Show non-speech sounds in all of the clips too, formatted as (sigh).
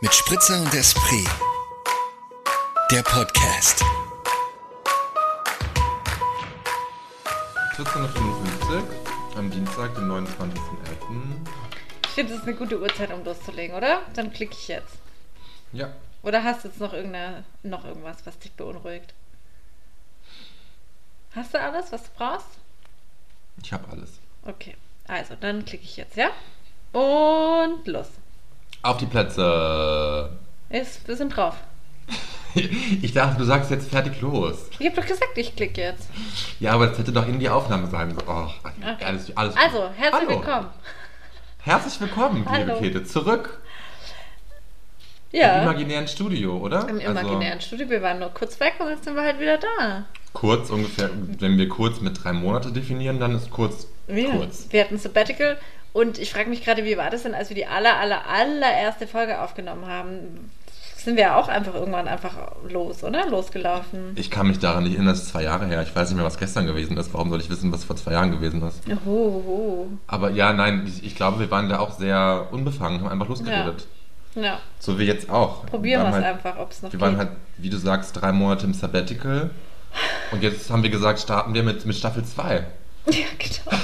mit Spritzer und Esprit. Der Podcast. 14.55 am Dienstag, den 29.11. Ich finde, das ist eine gute Uhrzeit, um loszulegen, oder? Dann klicke ich jetzt. Ja, Oder hast du jetzt noch, irgendeine, noch irgendwas, was dich beunruhigt? Hast du alles, was du brauchst? ich habe alles. Okay, also dann klicke ich jetzt, ja? Und los. Auf die Plätze. Ist, wir sind drauf. (laughs) Ich dachte, du sagst jetzt fertig los. Ich habe doch gesagt, ich klicke jetzt. Ja, aber das hätte doch in die Aufnahme sein sollen. Oh, alles, alles. Also, herzlich Hallo. willkommen. Herzlich willkommen, liebe Hallo. Käthe, zurück im Ja, imaginären Studio, oder? im Also, imaginären Studio. Wir waren nur kurz weg und jetzt sind wir halt wieder da. kurz ungefähr, wenn wir kurz mit drei Monate definieren, dann ist kurz Wir, kurz. wir hatten Sabbatical und ich frage mich gerade, wie war das denn, als wir die aller, aller, allererste Folge aufgenommen haben? Sind wir ja auch einfach irgendwann einfach los, oder? Losgelaufen. Ich kann mich daran nicht erinnern, das ist zwei Jahre her. Ich weiß nicht mehr, was gestern gewesen ist. Warum soll ich wissen, was vor zwei Jahren gewesen ist? Oho. Aber ja, nein, ich, ich glaube, wir waren da auch sehr unbefangen, haben einfach losgeredet. Ja, So wie jetzt auch. probieren wir es halt, einfach, ob es noch Wir geht. waren halt, wie du sagst, drei Monate im Sabbatical. Und jetzt haben wir gesagt, starten wir mit, mit Staffel 2. (laughs) Ja, genau.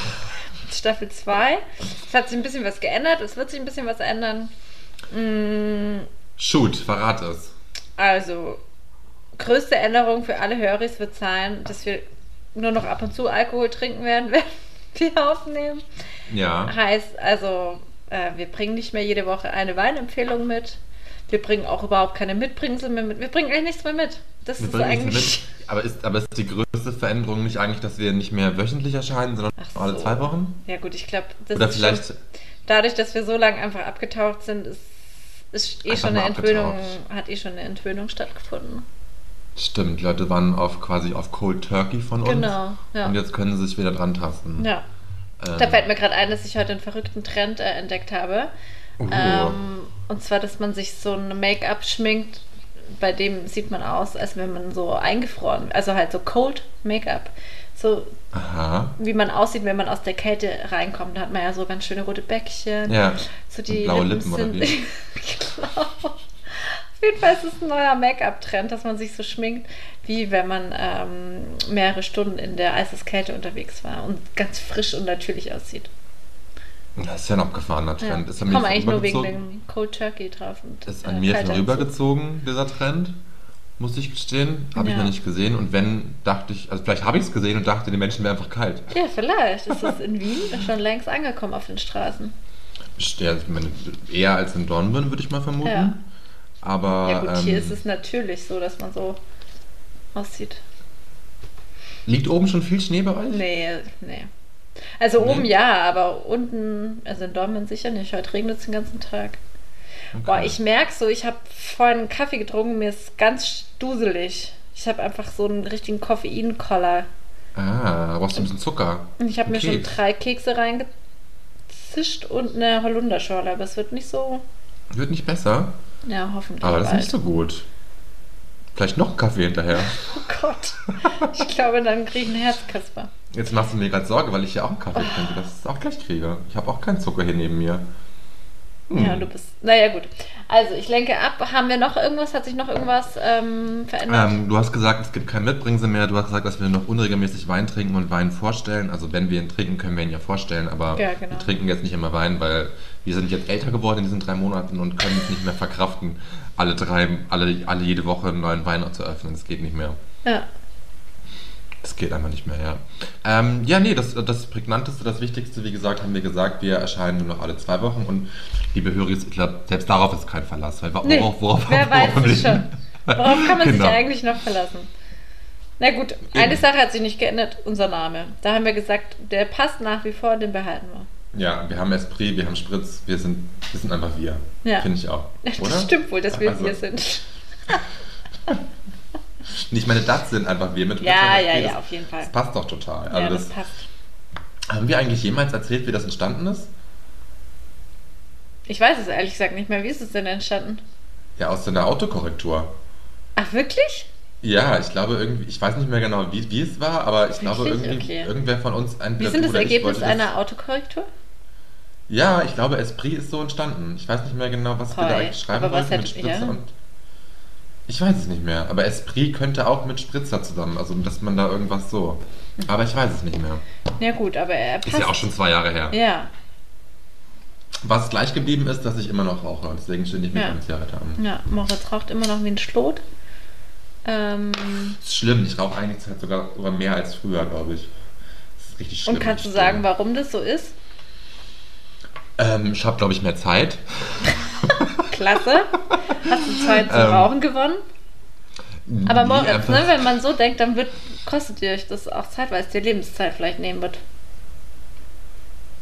Staffel 2. Es hat sich ein bisschen was geändert, es wird sich ein bisschen was ändern. Mm, Shoot, verrat es. Also, größte Änderung für alle Höris wird sein, dass wir nur noch ab und zu Alkohol trinken werden, (laughs) wenn wir aufnehmen. Ja. Heißt also, äh, wir bringen nicht mehr jede Woche eine Weinempfehlung mit. Wir bringen auch überhaupt keine Mitbringsel mehr mit. Wir bringen eigentlich nichts mehr mit. Das Wir ist eigentlich. Aber ist, aber ist die größte Veränderung nicht eigentlich, dass wir nicht mehr wöchentlich erscheinen, sondern Ach alle so. zwei Wochen? Ja, gut, ich glaube, das Oder ist vielleicht, Schon, dadurch, dass wir so lange einfach abgetaucht sind, ist, ist eh schon eine Entwöhnung, hat eh schon eine Entwöhnung stattgefunden. stimmt, Leute waren auf quasi auf Cold Turkey von uns. Genau, ja. Und jetzt können sie sich wieder dran tasten. Ja. Ähm, Da fällt mir gerade ein, dass ich heute einen verrückten Trend äh, entdeckt habe. uh, Ähm, und zwar, dass man sich so ein Make-up schminkt, bei dem sieht man aus, als wenn man so eingefroren, also halt so Cold Make-up. So aha. wie man aussieht, wenn man aus der Kälte reinkommt. Da hat man ja so ganz schöne rote Bäckchen. Ja. So Und die blaue Lippen Lippen, oder wie? (laughs) genau. Auf jeden Fall ist es ein neuer Make-up-Trend, dass man sich so schminkt, wie wenn man ähm, mehrere Stunden in der Eiseskälte unterwegs war und ganz frisch und natürlich aussieht. Das ist ja ein abgefahrener Ja. Trend. Ist an Ich mir komme eigentlich nur wegen dem Cold Turkey drauf. Und, Ist äh, an mir kalter vorübergezogen, dieser Trend, muss ich gestehen. Habe ich Ja. noch nicht gesehen. Und wenn, dachte ich, also vielleicht habe ich es gesehen und dachte, die Menschen wären einfach kalt. Ja, vielleicht ist es in Wien (laughs) schon längst angekommen auf den Straßen. Ja, ich meine, eher als in Dornbirn, würde ich mal vermuten. Ja. Aber Ja gut, hier ähm, ist es natürlich so, dass man so aussieht. liegt oben schon viel Schnee bei euch? Nee, nee. Also Nee? oben ja, aber unten, also in Dortmund sicher nicht. Heute regnet es den ganzen Tag. Okay. Boah, ich merke so, ich habe vorhin einen Kaffee getrunken, mir ist ganz stuselig. Ich habe einfach so einen richtigen Koffeinkoller. Ah, brauchst du ein bisschen Zucker. Und ich habe mir Okay. schon drei Kekse reingezischt und eine Holunderschorle, aber es wird nicht so, Wird nicht besser, ja, hoffentlich aber das ist nicht so gut. Vielleicht noch Kaffee hinterher. (laughs) Oh Gott. Ich glaube, dann kriege ich einen Herzkasper. Jetzt machst du mir gerade Sorge, weil ich ja auch einen Kaffee trinke, dass ich es auch gleich kriege. Ich habe auch keinen Zucker hier neben mir. Hm. Ja, du bist. Naja, gut. Also, ich lenke ab. Haben wir noch irgendwas? Hat sich noch irgendwas ähm, verändert? Ähm, du hast gesagt, es gibt kein Mitbringsel mehr. Du hast gesagt, dass wir noch unregelmäßig Wein trinken und Wein vorstellen. Also wenn wir ihn trinken, können wir ihn ja vorstellen. Aber Ja, genau. wir trinken jetzt nicht immer Wein, weil wir sind jetzt älter geworden in diesen drei Monaten und können es nicht mehr verkraften, alle drei, alle, alle jede Woche einen neuen Wein zu öffnen. Das geht nicht mehr. ja. Das geht einfach nicht mehr, ja. Ähm, ja, nee, das, das Prägnanteste, das Wichtigste, wie gesagt, haben wir gesagt, wir erscheinen nur noch alle zwei Wochen und liebe Hörer, ich glaube, selbst darauf ist kein Verlass. Weil worauf, Nee, worauf, wer weiß worauf es schon. Worauf kann man Genau. sich eigentlich noch verlassen? Na gut, eine Sache hat sich nicht geändert, unser Name. Da haben wir gesagt, der passt nach wie vor, den behalten wir. Ja, wir haben Esprit, wir haben Spritz, wir sind, wir sind einfach wir. Ja. Finde ich auch. Oder? Das stimmt wohl, dass wir Also, wir sind. (laughs) Ich meine, das sind einfach wir mit Ja, ja, ja, auf jeden Fall. das passt doch total. Also ja, das, das passt. haben wir eigentlich jemals erzählt, wie das entstanden ist? Ich weiß es ehrlich gesagt nicht mehr. Wie ist es denn entstanden? Ja, aus der Autokorrektur. Ach, wirklich? Ja, ich glaube irgendwie, ich weiß nicht mehr genau, wie, wie es war, aber ich glaube Wirklich? irgendwie, Okay. irgendwer von uns, Wie entweder sind das Ergebnis einer Autokorrektur? Ja, ich glaube, Esprit ist so entstanden. Ich weiß nicht mehr genau, was wir da eigentlich schreiben Aber was wollten mit hätte- Spritzer ja. und. Ich weiß es nicht mehr. Aber Esprit könnte auch mit Spritzer zusammen. Also, dass man da irgendwas so. Aber ich weiß es nicht mehr. Ja gut, aber er passt. Ist ja auch schon zwei Jahre her. Ja, Was gleich geblieben ist, dass ich immer noch rauche. Deswegen stelle ich mich Ja. ganz Zigarette an. ja, Moritz raucht immer noch wie ein Schlot. Ähm, Das ist schlimm. Ich rauche eigentlich halt sogar, sogar mehr als früher, glaube ich. Das ist richtig schlimm. und kannst du sagen, warum das so ist? Ähm, ich habe, glaube ich, mehr Zeit. (laughs) Klasse. Hast du Zeit zum Ähm, Rauchen gewonnen? Aber Moritz, ne, wenn man so denkt, dann wird, kostet ihr euch das auch Zeit, weil es dir Lebenszeit vielleicht nehmen wird.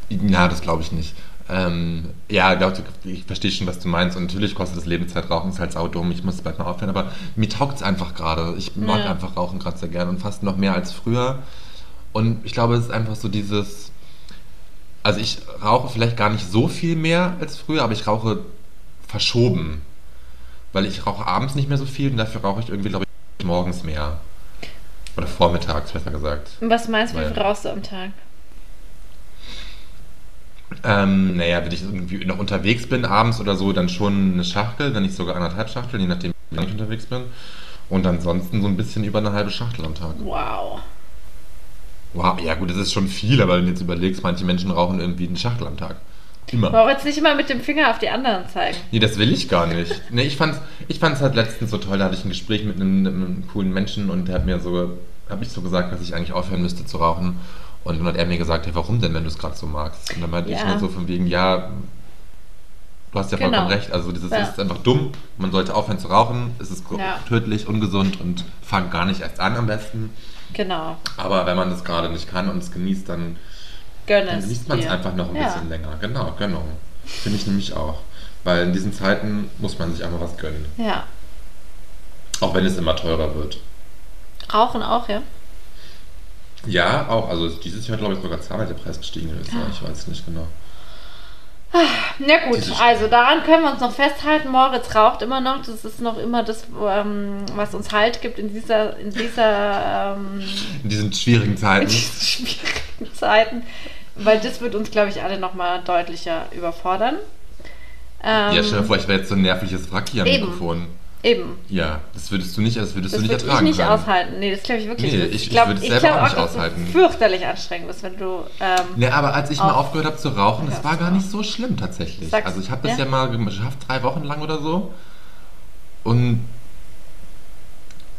Ja, das glaube ich nicht. Ähm, ja, glaub, ich verstehe schon, was du meinst. Und natürlich kostet das Lebenszeit Rauchen, ist halt saudumm. Ich muss bald mal aufhören. Aber mir taugt es einfach gerade. Ich mag Ja. einfach Rauchen gerade sehr gerne und fast noch mehr als früher. Und ich glaube, es ist einfach so dieses. Also, ich rauche vielleicht gar nicht so viel mehr als früher, aber ich rauche verschoben. Weil ich rauche abends nicht mehr so viel und dafür rauche ich irgendwie, glaube ich, morgens mehr. Oder vormittags, besser gesagt. Und was meinst du, wie viel rauchst du am Tag? Ähm, naja, wenn ich irgendwie noch unterwegs bin, abends oder so, dann schon eine Schachtel, wenn nicht sogar anderthalb Schachteln, je nachdem, wie lange ich unterwegs bin. Und ansonsten so ein bisschen über eine halbe Schachtel am Tag. Wow. Wow, ja gut, das ist schon viel, aber wenn du jetzt überlegst, manche Menschen rauchen irgendwie eine Schachtel am Tag. Immer. Moritz, nicht immer mit dem Finger auf die anderen zeigen. Nee, das will ich gar nicht. Nee, ich fand's, ich fand's halt letztens so toll, da hatte ich ein Gespräch mit einem, einem coolen Menschen und der hat mir so, habe ich so gesagt, dass ich eigentlich aufhören müsste zu rauchen. Und dann hat er mir gesagt, hey, warum denn, wenn du es gerade so magst? Und dann meinte ich Ja. nur so von wegen, ja, du hast ja Genau. vollkommen recht. Also dieses Ja. ist einfach dumm. Man sollte aufhören zu rauchen. Es ist Ja. tödlich, ungesund und fang gar nicht erst an am besten. Genau. Aber wenn man das gerade nicht kann und es genießt, dann, Gönn dann es genießt man es einfach noch ein Ja. bisschen länger. Genau, genau. Finde ich nämlich auch. Weil in diesen Zeiten muss man sich einfach was gönnen. Ja. Auch wenn es immer teurer wird. Rauchen auch, ja? Ja, auch. Also dieses Jahr, glaube ich, sogar zweimal der Preis gestiegen in Österreich. Ich weiß nicht genau. Na gut, also daran können wir uns noch festhalten. Moritz raucht immer noch. Das ist noch immer das, ähm, was uns Halt gibt in dieser, in dieser ähm, In diesen schwierigen (laughs) in Zeiten. diesen schwierigen Zeiten. Weil das wird uns, glaube ich, alle nochmal deutlicher überfordern. Ähm, ja, stell dir vor, ich wäre jetzt so ein nervliches Wrack hier am Eben. Mikrofon. Eben. Ja, das würdest du nicht, das würdest Das du nicht würde ich ertragen nicht aushalten. Nee, das glaube ich wirklich Nee, nicht. ich- ich glaub- würde es ich selber glaub auch nicht dass aushalten. Du fürchterlich anstrengend bist, wenn du. Ähm, Ne, aber als ich mal Auf- aufgehört habe zu rauchen, das war gar nicht so schlimm tatsächlich. Sagst- also ich habe das ja? ja mal geschafft, drei Wochen lang oder so. Und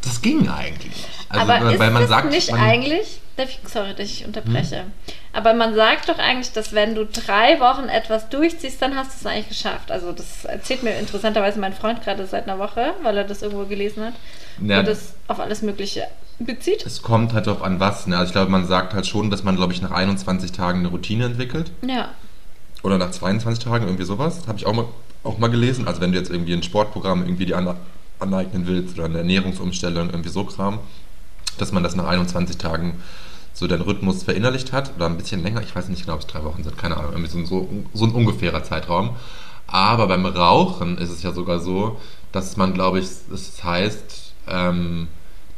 das ging eigentlich. Also, aber ist weil man das sagt, nicht man, eigentlich, ich, sorry, dass ich unterbreche, Hm? Aber man sagt doch eigentlich, dass wenn du drei Wochen etwas durchziehst, dann hast du es eigentlich geschafft. Also das erzählt mir interessanterweise mein Freund gerade seit einer Woche, weil er das irgendwo gelesen hat Ja. und das auf alles Mögliche bezieht. es kommt halt darauf an, was. Ne? Also ich glaube, man sagt halt schon, dass man, glaube ich, nach 21 Tagen eine Routine entwickelt. Ja, Oder nach 22 Tagen, irgendwie sowas. Habe ich auch mal, auch mal gelesen. Also wenn du jetzt irgendwie ein Sportprogramm irgendwie die an, aneignen willst oder eine Ernährungsumstellung, irgendwie so Kram, dass man das nach 21 Tagen so den Rhythmus verinnerlicht hat oder ein bisschen länger. Ich weiß nicht genau, ob es drei Wochen sind, keine Ahnung. Irgendwie so, ein- so, so ein ungefährer Zeitraum. Aber beim Rauchen ist es ja sogar so, dass man, glaube ich, es heißt, ähm,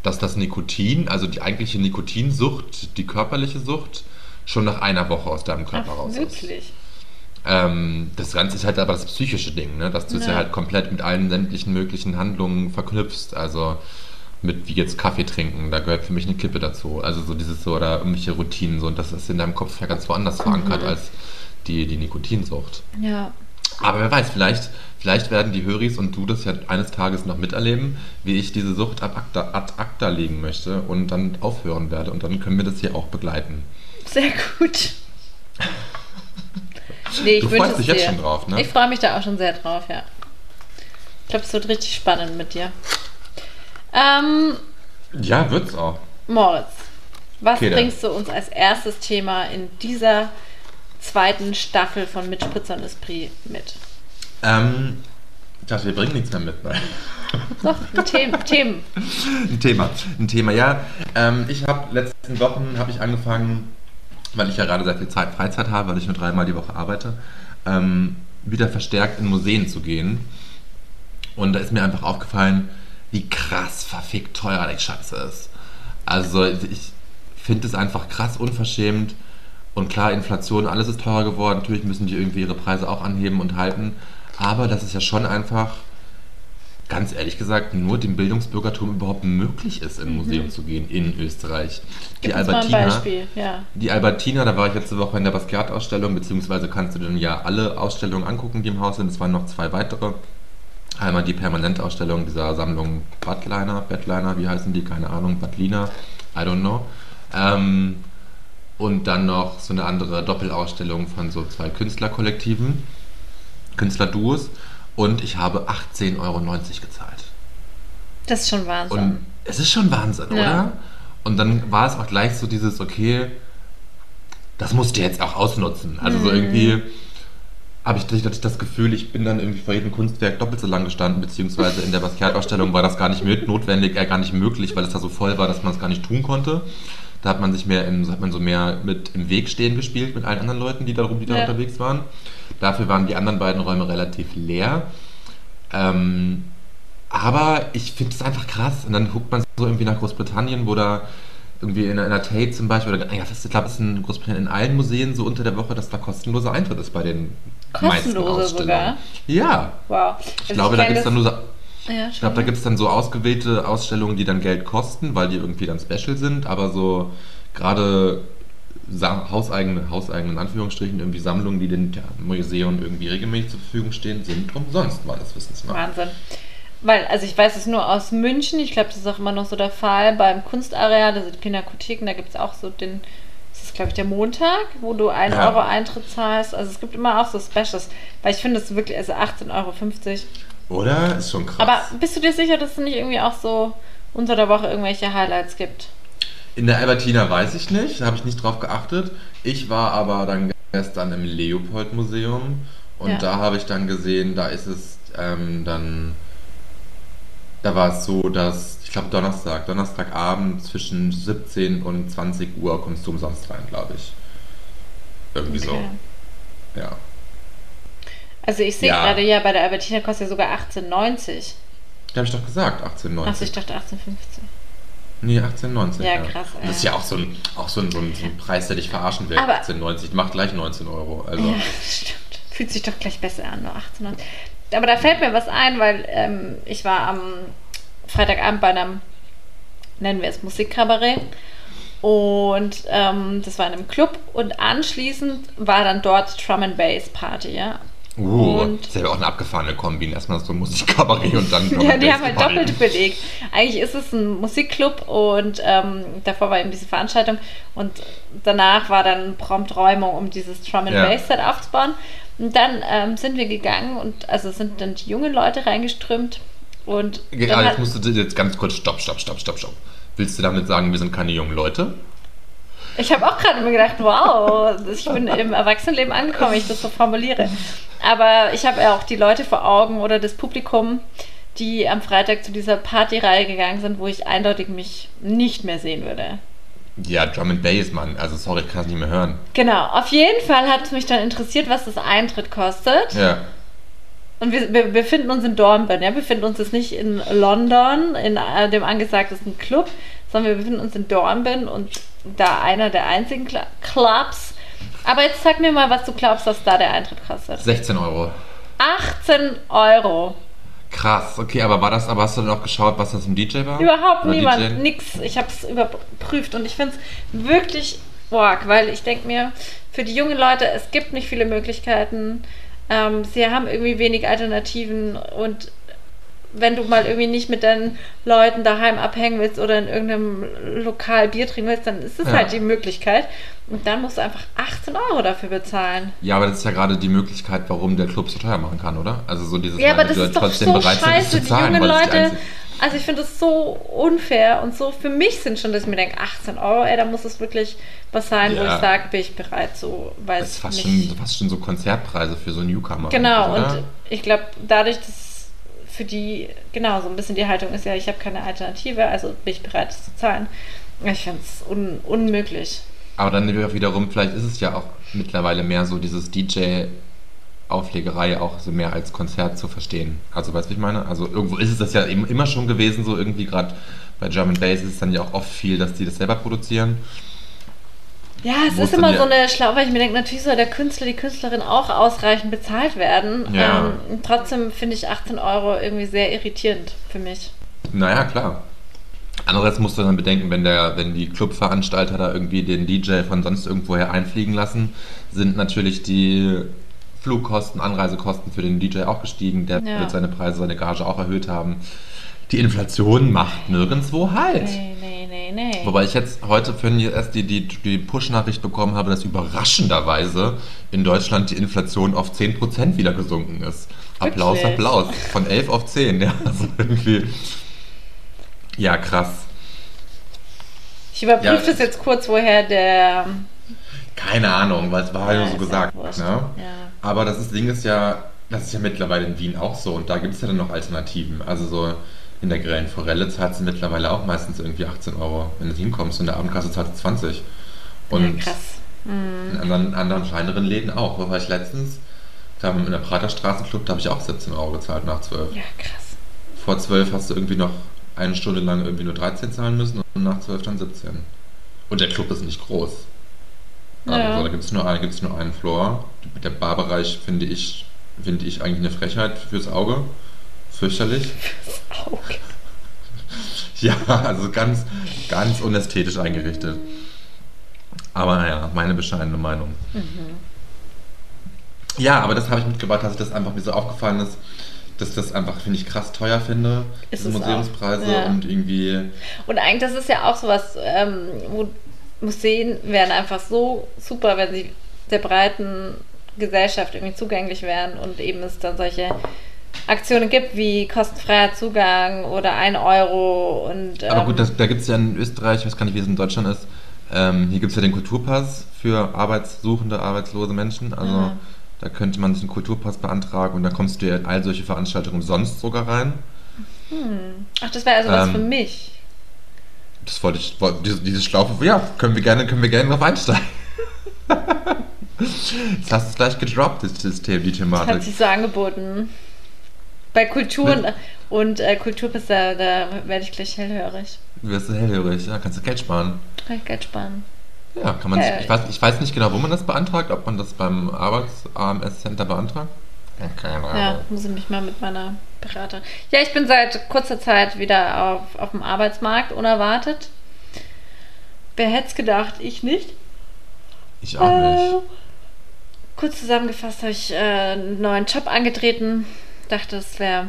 dass das Nikotin, also die eigentliche Nikotinsucht, die körperliche Sucht, schon nach einer Woche aus deinem Körper Ach, raus ist. wirklich. Ähm, das Ganze ist halt aber das psychische Ding, ne? dass du es ja Ja. halt komplett mit allen sämtlichen möglichen Handlungen verknüpfst. Also mit wie jetzt Kaffee trinken, da gehört für mich eine Kippe dazu. Also so dieses so oder irgendwelche Routinen so und das ist in deinem Kopf ja ganz woanders verankert Mhm. als die, die Nikotinsucht. Ja. Aber wer weiß, vielleicht, vielleicht werden die Höris und du das ja eines Tages noch miterleben, wie ich diese Sucht ad acta, ad acta legen möchte und dann aufhören werde. Und dann können wir das hier auch begleiten. Sehr gut. Nee, ich Du freust dich jetzt dir. schon drauf, ne? Ich freue mich da auch schon sehr drauf, ja. Ich glaube, es wird richtig spannend mit dir. Ähm, Ja, wird's auch. Moritz, was Okay, bringst du uns als erstes Thema in dieser zweiten Staffel von Mit Spritzer und Esprit mit? Ähm, ich dachte, wir bringen nichts mehr mit. Nein. (laughs) Doch, ein Them Themen. (laughs) Ein Thema, ein Thema, ja. Ähm, ich habe letzten Wochen habe ich angefangen, weil ich ja gerade sehr viel Zeit, Freizeit habe, weil ich nur dreimal die Woche arbeite, ähm, wieder verstärkt in Museen zu gehen. Und da ist mir einfach aufgefallen, wie krass verfickt teuer die Scheiße ist. Also ich finde es einfach krass unverschämt Und klar, Inflation, alles ist teurer geworden. Natürlich müssen die irgendwie ihre Preise auch anheben und halten. Aber das ist ja schon einfach, ganz ehrlich gesagt, nur dem Bildungsbürgertum überhaupt möglich ist, in ein Museum zu gehen in Österreich. Gib uns mal ein Beispiel, ja. Die Albertina, da war ich letzte Woche in der Basquiat-Ausstellung, beziehungsweise kannst du dann ja alle Ausstellungen angucken, die im Haus sind. Es waren noch zwei weitere. Einmal die Permanentausstellung dieser Sammlung Badliner, Bedliner, wie heißen die? Keine Ahnung, Badliner, I don't know. Ähm, und dann noch so eine andere Doppelausstellung von so zwei Künstlerkollektiven, Künstlerduos. Und ich habe 18,90 Euro gezahlt. Das ist schon Wahnsinn. Und es ist schon Wahnsinn, Ja. oder? Und dann war es auch gleich so dieses, okay, das musst du jetzt auch ausnutzen. Also Mhm. so irgendwie habe ich tatsächlich das Gefühl, ich bin dann irgendwie vor jedem Kunstwerk doppelt so lang gestanden, beziehungsweise in der Basquiat-Ausstellung war das gar nicht notwendig, äh, gar nicht möglich, weil es da so voll war, dass man es gar nicht tun konnte. Da hat man sich mehr im, hat man so mehr mit im Weg stehen gespielt mit allen anderen Leuten, die da, rum- die da Ja. unterwegs waren. Dafür waren die anderen beiden Räume relativ leer. Ähm, aber ich finde es einfach krass. Und dann guckt man so irgendwie nach Großbritannien, wo da irgendwie in einer Tate zum Beispiel, oder ja, das, ich glaube, es ist in Großbritannien in allen Museen so unter der Woche, dass da kostenloser Eintritt ist bei den Ausstellungen. sogar? Ja. Wow. Ich glaube, da gibt es dann nur so, Ja, ich glaube, da gibt es dann so ausgewählte Ausstellungen, die dann Geld kosten, weil die irgendwie dann special sind, aber so gerade hauseigene, hauseigene in Anführungsstrichen, irgendwie Sammlungen, die den ja, Museum irgendwie regelmäßig zur Verfügung stehen, sind umsonst, meines Wissens nach. Wahnsinn. Weil, also ich weiß es nur aus München, ich glaube, das ist auch immer noch so der Fall beim Kunstareal, also die Pinakotheken, da gibt es auch so den, glaube ich der Montag, wo du 1 Ja. Euro Eintritt zahlst. Also es gibt immer auch so Specials, weil ich finde es wirklich, also 18,50 Euro. Oder? Ist schon krass. Aber bist du dir sicher, dass es nicht irgendwie auch so unter der Woche irgendwelche Highlights gibt? In der Albertina weiß ich nicht, da habe ich nicht drauf geachtet. Ich war aber dann gestern im Leopold-Museum und Ja. da habe ich dann gesehen, da ist es ähm, dann, da war es so, dass, ich glaube Donnerstag, Donnerstagabend zwischen 17 und 20 Uhr kommst du umsonst rein, glaube ich. Irgendwie Okay. so, ja. Also ich sehe Ja. gerade, ja, bei der Albertina kostet ja sogar 18,90. Da habe ich doch gesagt, 18,90. Achso, ich dachte 18,50. Nee, 18,90. Ja, krass, Das ist ja. ja auch so ein, auch so ein, so ein, so ein Preis, der dich verarschen will. Aber- 18,90, macht gleich 19 Euro. Also, Ja, (laughs) stimmt. Fühlt sich doch gleich besser an, nur 18. Aber da fällt mir was ein, weil ähm, ich war am Freitagabend bei einem, nennen wir es Musikkabarett. Und ähm, das war in einem Club und anschließend war dann dort Drum and Bass Party, ja. uh, Und- das ist ja auch eine abgefahrene Kombi. Erstmal so ein Musikkabarett und dann. (laughs) Ja, die haben halt doppelt belegt. Eigentlich ist es ein Musikclub und ähm, davor war eben diese Veranstaltung und danach war dann prompt Räumung, um dieses Drum and Ja. Bass Set aufzubauen. Und dann ähm, sind wir gegangen und also sind dann die jungen Leute reingeströmt und dann jetzt musst du jetzt ganz kurz stopp, stopp, stopp, stopp, stopp. Willst du damit sagen, wir sind keine jungen Leute? ich habe auch gerade mir gedacht, wow, ich bin im Erwachsenenleben angekommen, wenn ich das so formuliere. Aber ich habe ja auch die Leute vor Augen oder das Publikum, die am Freitag zu dieser Partyreihe gegangen sind, wo ich eindeutig mich nicht mehr sehen würde. Ja, Drum and Bass, Mann. Also sorry, ich kann es nicht mehr hören. Genau, auf jeden Fall hat es mich dann interessiert, was das Eintritt kostet. Ja. Und wir, wir befinden uns in Dornbirn, ja, wir befinden uns jetzt nicht in London, in äh, dem angesagtesten Club, sondern wir befinden uns in Dornbirn und da einer der einzigen Cl Clubs. Aber jetzt sag mir mal, was du glaubst, was da der Eintritt kostet. 16 Euro. 18 Euro. Krass, okay, aber war das, aber hast du dann auch geschaut, was das im DJ war? Überhaupt Oder niemand, DJ? nix. Ich habe es überprüft und ich finde es wirklich arg, weil ich denke mir, für die jungen Leute, es gibt nicht viele Möglichkeiten. Ähm, sie haben irgendwie wenig Alternativen und wenn du mal irgendwie nicht mit deinen Leuten daheim abhängen willst oder in irgendeinem Lokal Bier trinken willst, dann ist es Ja. halt die Möglichkeit. Und dann musst du einfach 18 Euro dafür bezahlen. Ja, aber das ist ja gerade die Möglichkeit, warum der Club so teuer machen kann, oder? Also so dieses Ja, Mal, aber das ist doch trotzdem so das scheiße. Die jungen das die Leute, einzige- also ich finde das so unfair und so für mich sind schon, dass ich mir denke, 18 Euro, ey, da muss es wirklich was sein, wo Ja. ich sage, bin ich bereit, so, weil Das es ist fast schon, fast schon so Konzertpreise für so Newcomer. Genau, und ich glaube, dadurch, dass für die, genau, so ein bisschen die Haltung ist ja, ich habe keine Alternative, also bin ich bereit, das zu zahlen. Ich finde es un unmöglich. Aber dann wiederum, vielleicht ist es ja auch mittlerweile mehr so dieses DJ-Auflegerei auch so mehr als Konzert zu verstehen. Also weißt du, ich meine? Also irgendwo ist es das ja immer schon gewesen, so irgendwie gerade bei and Bass ist es dann ja auch oft viel, dass die das selber produzieren. Ja, es ist immer so eine Schlau, weil ich mir denke, natürlich soll der Künstler, die Künstlerin auch ausreichend bezahlt werden. Ja. Ähm, trotzdem finde ich 18 Euro irgendwie sehr irritierend für mich. Naja, klar. Andererseits musst du dann bedenken, wenn, der, wenn die Clubveranstalter da irgendwie den DJ von sonst irgendwoher einfliegen lassen, sind natürlich die Flugkosten, Anreisekosten für den DJ auch gestiegen. Der Ja. wird seine Preise, seine Gage auch erhöht haben. Die Inflation macht nirgendwo Halt. Nee, nee. Wobei ich jetzt heute für erst die, die, die Push-Nachricht bekommen habe, dass überraschenderweise in Deutschland die Inflation auf 10% wieder gesunken ist. Applaus, Wirklich? Applaus. Von 11 auf 10, ja. (laughs) Also irgendwie. Ja, krass. ich überprüfe Ja, das jetzt kurz, woher der. Keine Ahnung, weil es war ja Ja, nur so gesagt. Ne? Ja. Aber das ist, Ding ist ja, das ist ja mittlerweile in Wien auch so und da gibt es ja dann noch Alternativen. Also so in der Grellen Forelle zahlst du mittlerweile auch meistens irgendwie 18 Euro. Wenn du hinkommst in der Abendkasse zahlst du 20. Und ja, krass. Mhm. in anderen, anderen kleineren Läden auch. Wo war ich letztens? Da in der Praterstraßenclub, da habe ich auch 17 Euro gezahlt nach 12. Ja, krass. Vor 12 hast du irgendwie noch eine Stunde lang irgendwie nur 13 zahlen müssen und nach 12 dann 17. Und der Club ist nicht groß. Also Ja. da gibt es nur, ein- gibt's nur einen Floor. Der Barbereich finde ich, finde ich eigentlich eine Frechheit fürs Auge. Fürchterlich. Auge. Ja, also ganz, ganz unästhetisch eingerichtet. Aber naja, meine bescheidene Meinung. Ja, aber das habe ich mitgebracht, dass das einfach mir so aufgefallen ist, dass das einfach, finde ich, krass teuer finde. Ist diese. Museumspreise Ja. und irgendwie. Und eigentlich, das ist ja auch sowas, ähm, wo Museen wären einfach so super, wenn sie der breiten Gesellschaft irgendwie zugänglich wären und eben es dann solche Aktionen gibt wie kostenfreier Zugang oder ein Euro und ähm, Aber gut, das, da gibt es ja in Österreich, ich weiß gar nicht, wie es in Deutschland ist, ähm, hier gibt es ja den Kulturpass für arbeitssuchende, arbeitslose Menschen. Also Ah. da könnte man sich einen Kulturpass beantragen und dann kommst du ja in all solche Veranstaltungen umsonst sogar rein. ach, das wäre also was ähm, für mich. Das wollte ich, wollte- diese, diese Schlaufe, ja, können wir gerne, können wir gerne drauf einsteigen. (laughs) Jetzt hast du es gleich gedroppt, das System, die Das Thematik. hat sich so angeboten. Bei Kultur und, Mit- und äh, Kulturpass, da, da werde ich gleich hellhörig. Du wirst hellhörig, ja, kannst du Geld sparen. Kann ich Geld sparen. Ja, kann man Ja, sich, ja. ich, weiß, ich weiß nicht genau, wo man das beantragt, ob man das beim Arbeits-AMS-Center beantragt. Ja, keine Ahnung. Ja, muss ich mich mal mit meiner Berater. Ja, ich bin seit kurzer Zeit wieder auf, auf dem Arbeitsmarkt, unerwartet. Wer hätte es gedacht? Ich nicht. Ich auch nicht. Äh, kurz zusammengefasst habe ich äh, einen neuen Job angetreten. Dachte, es wäre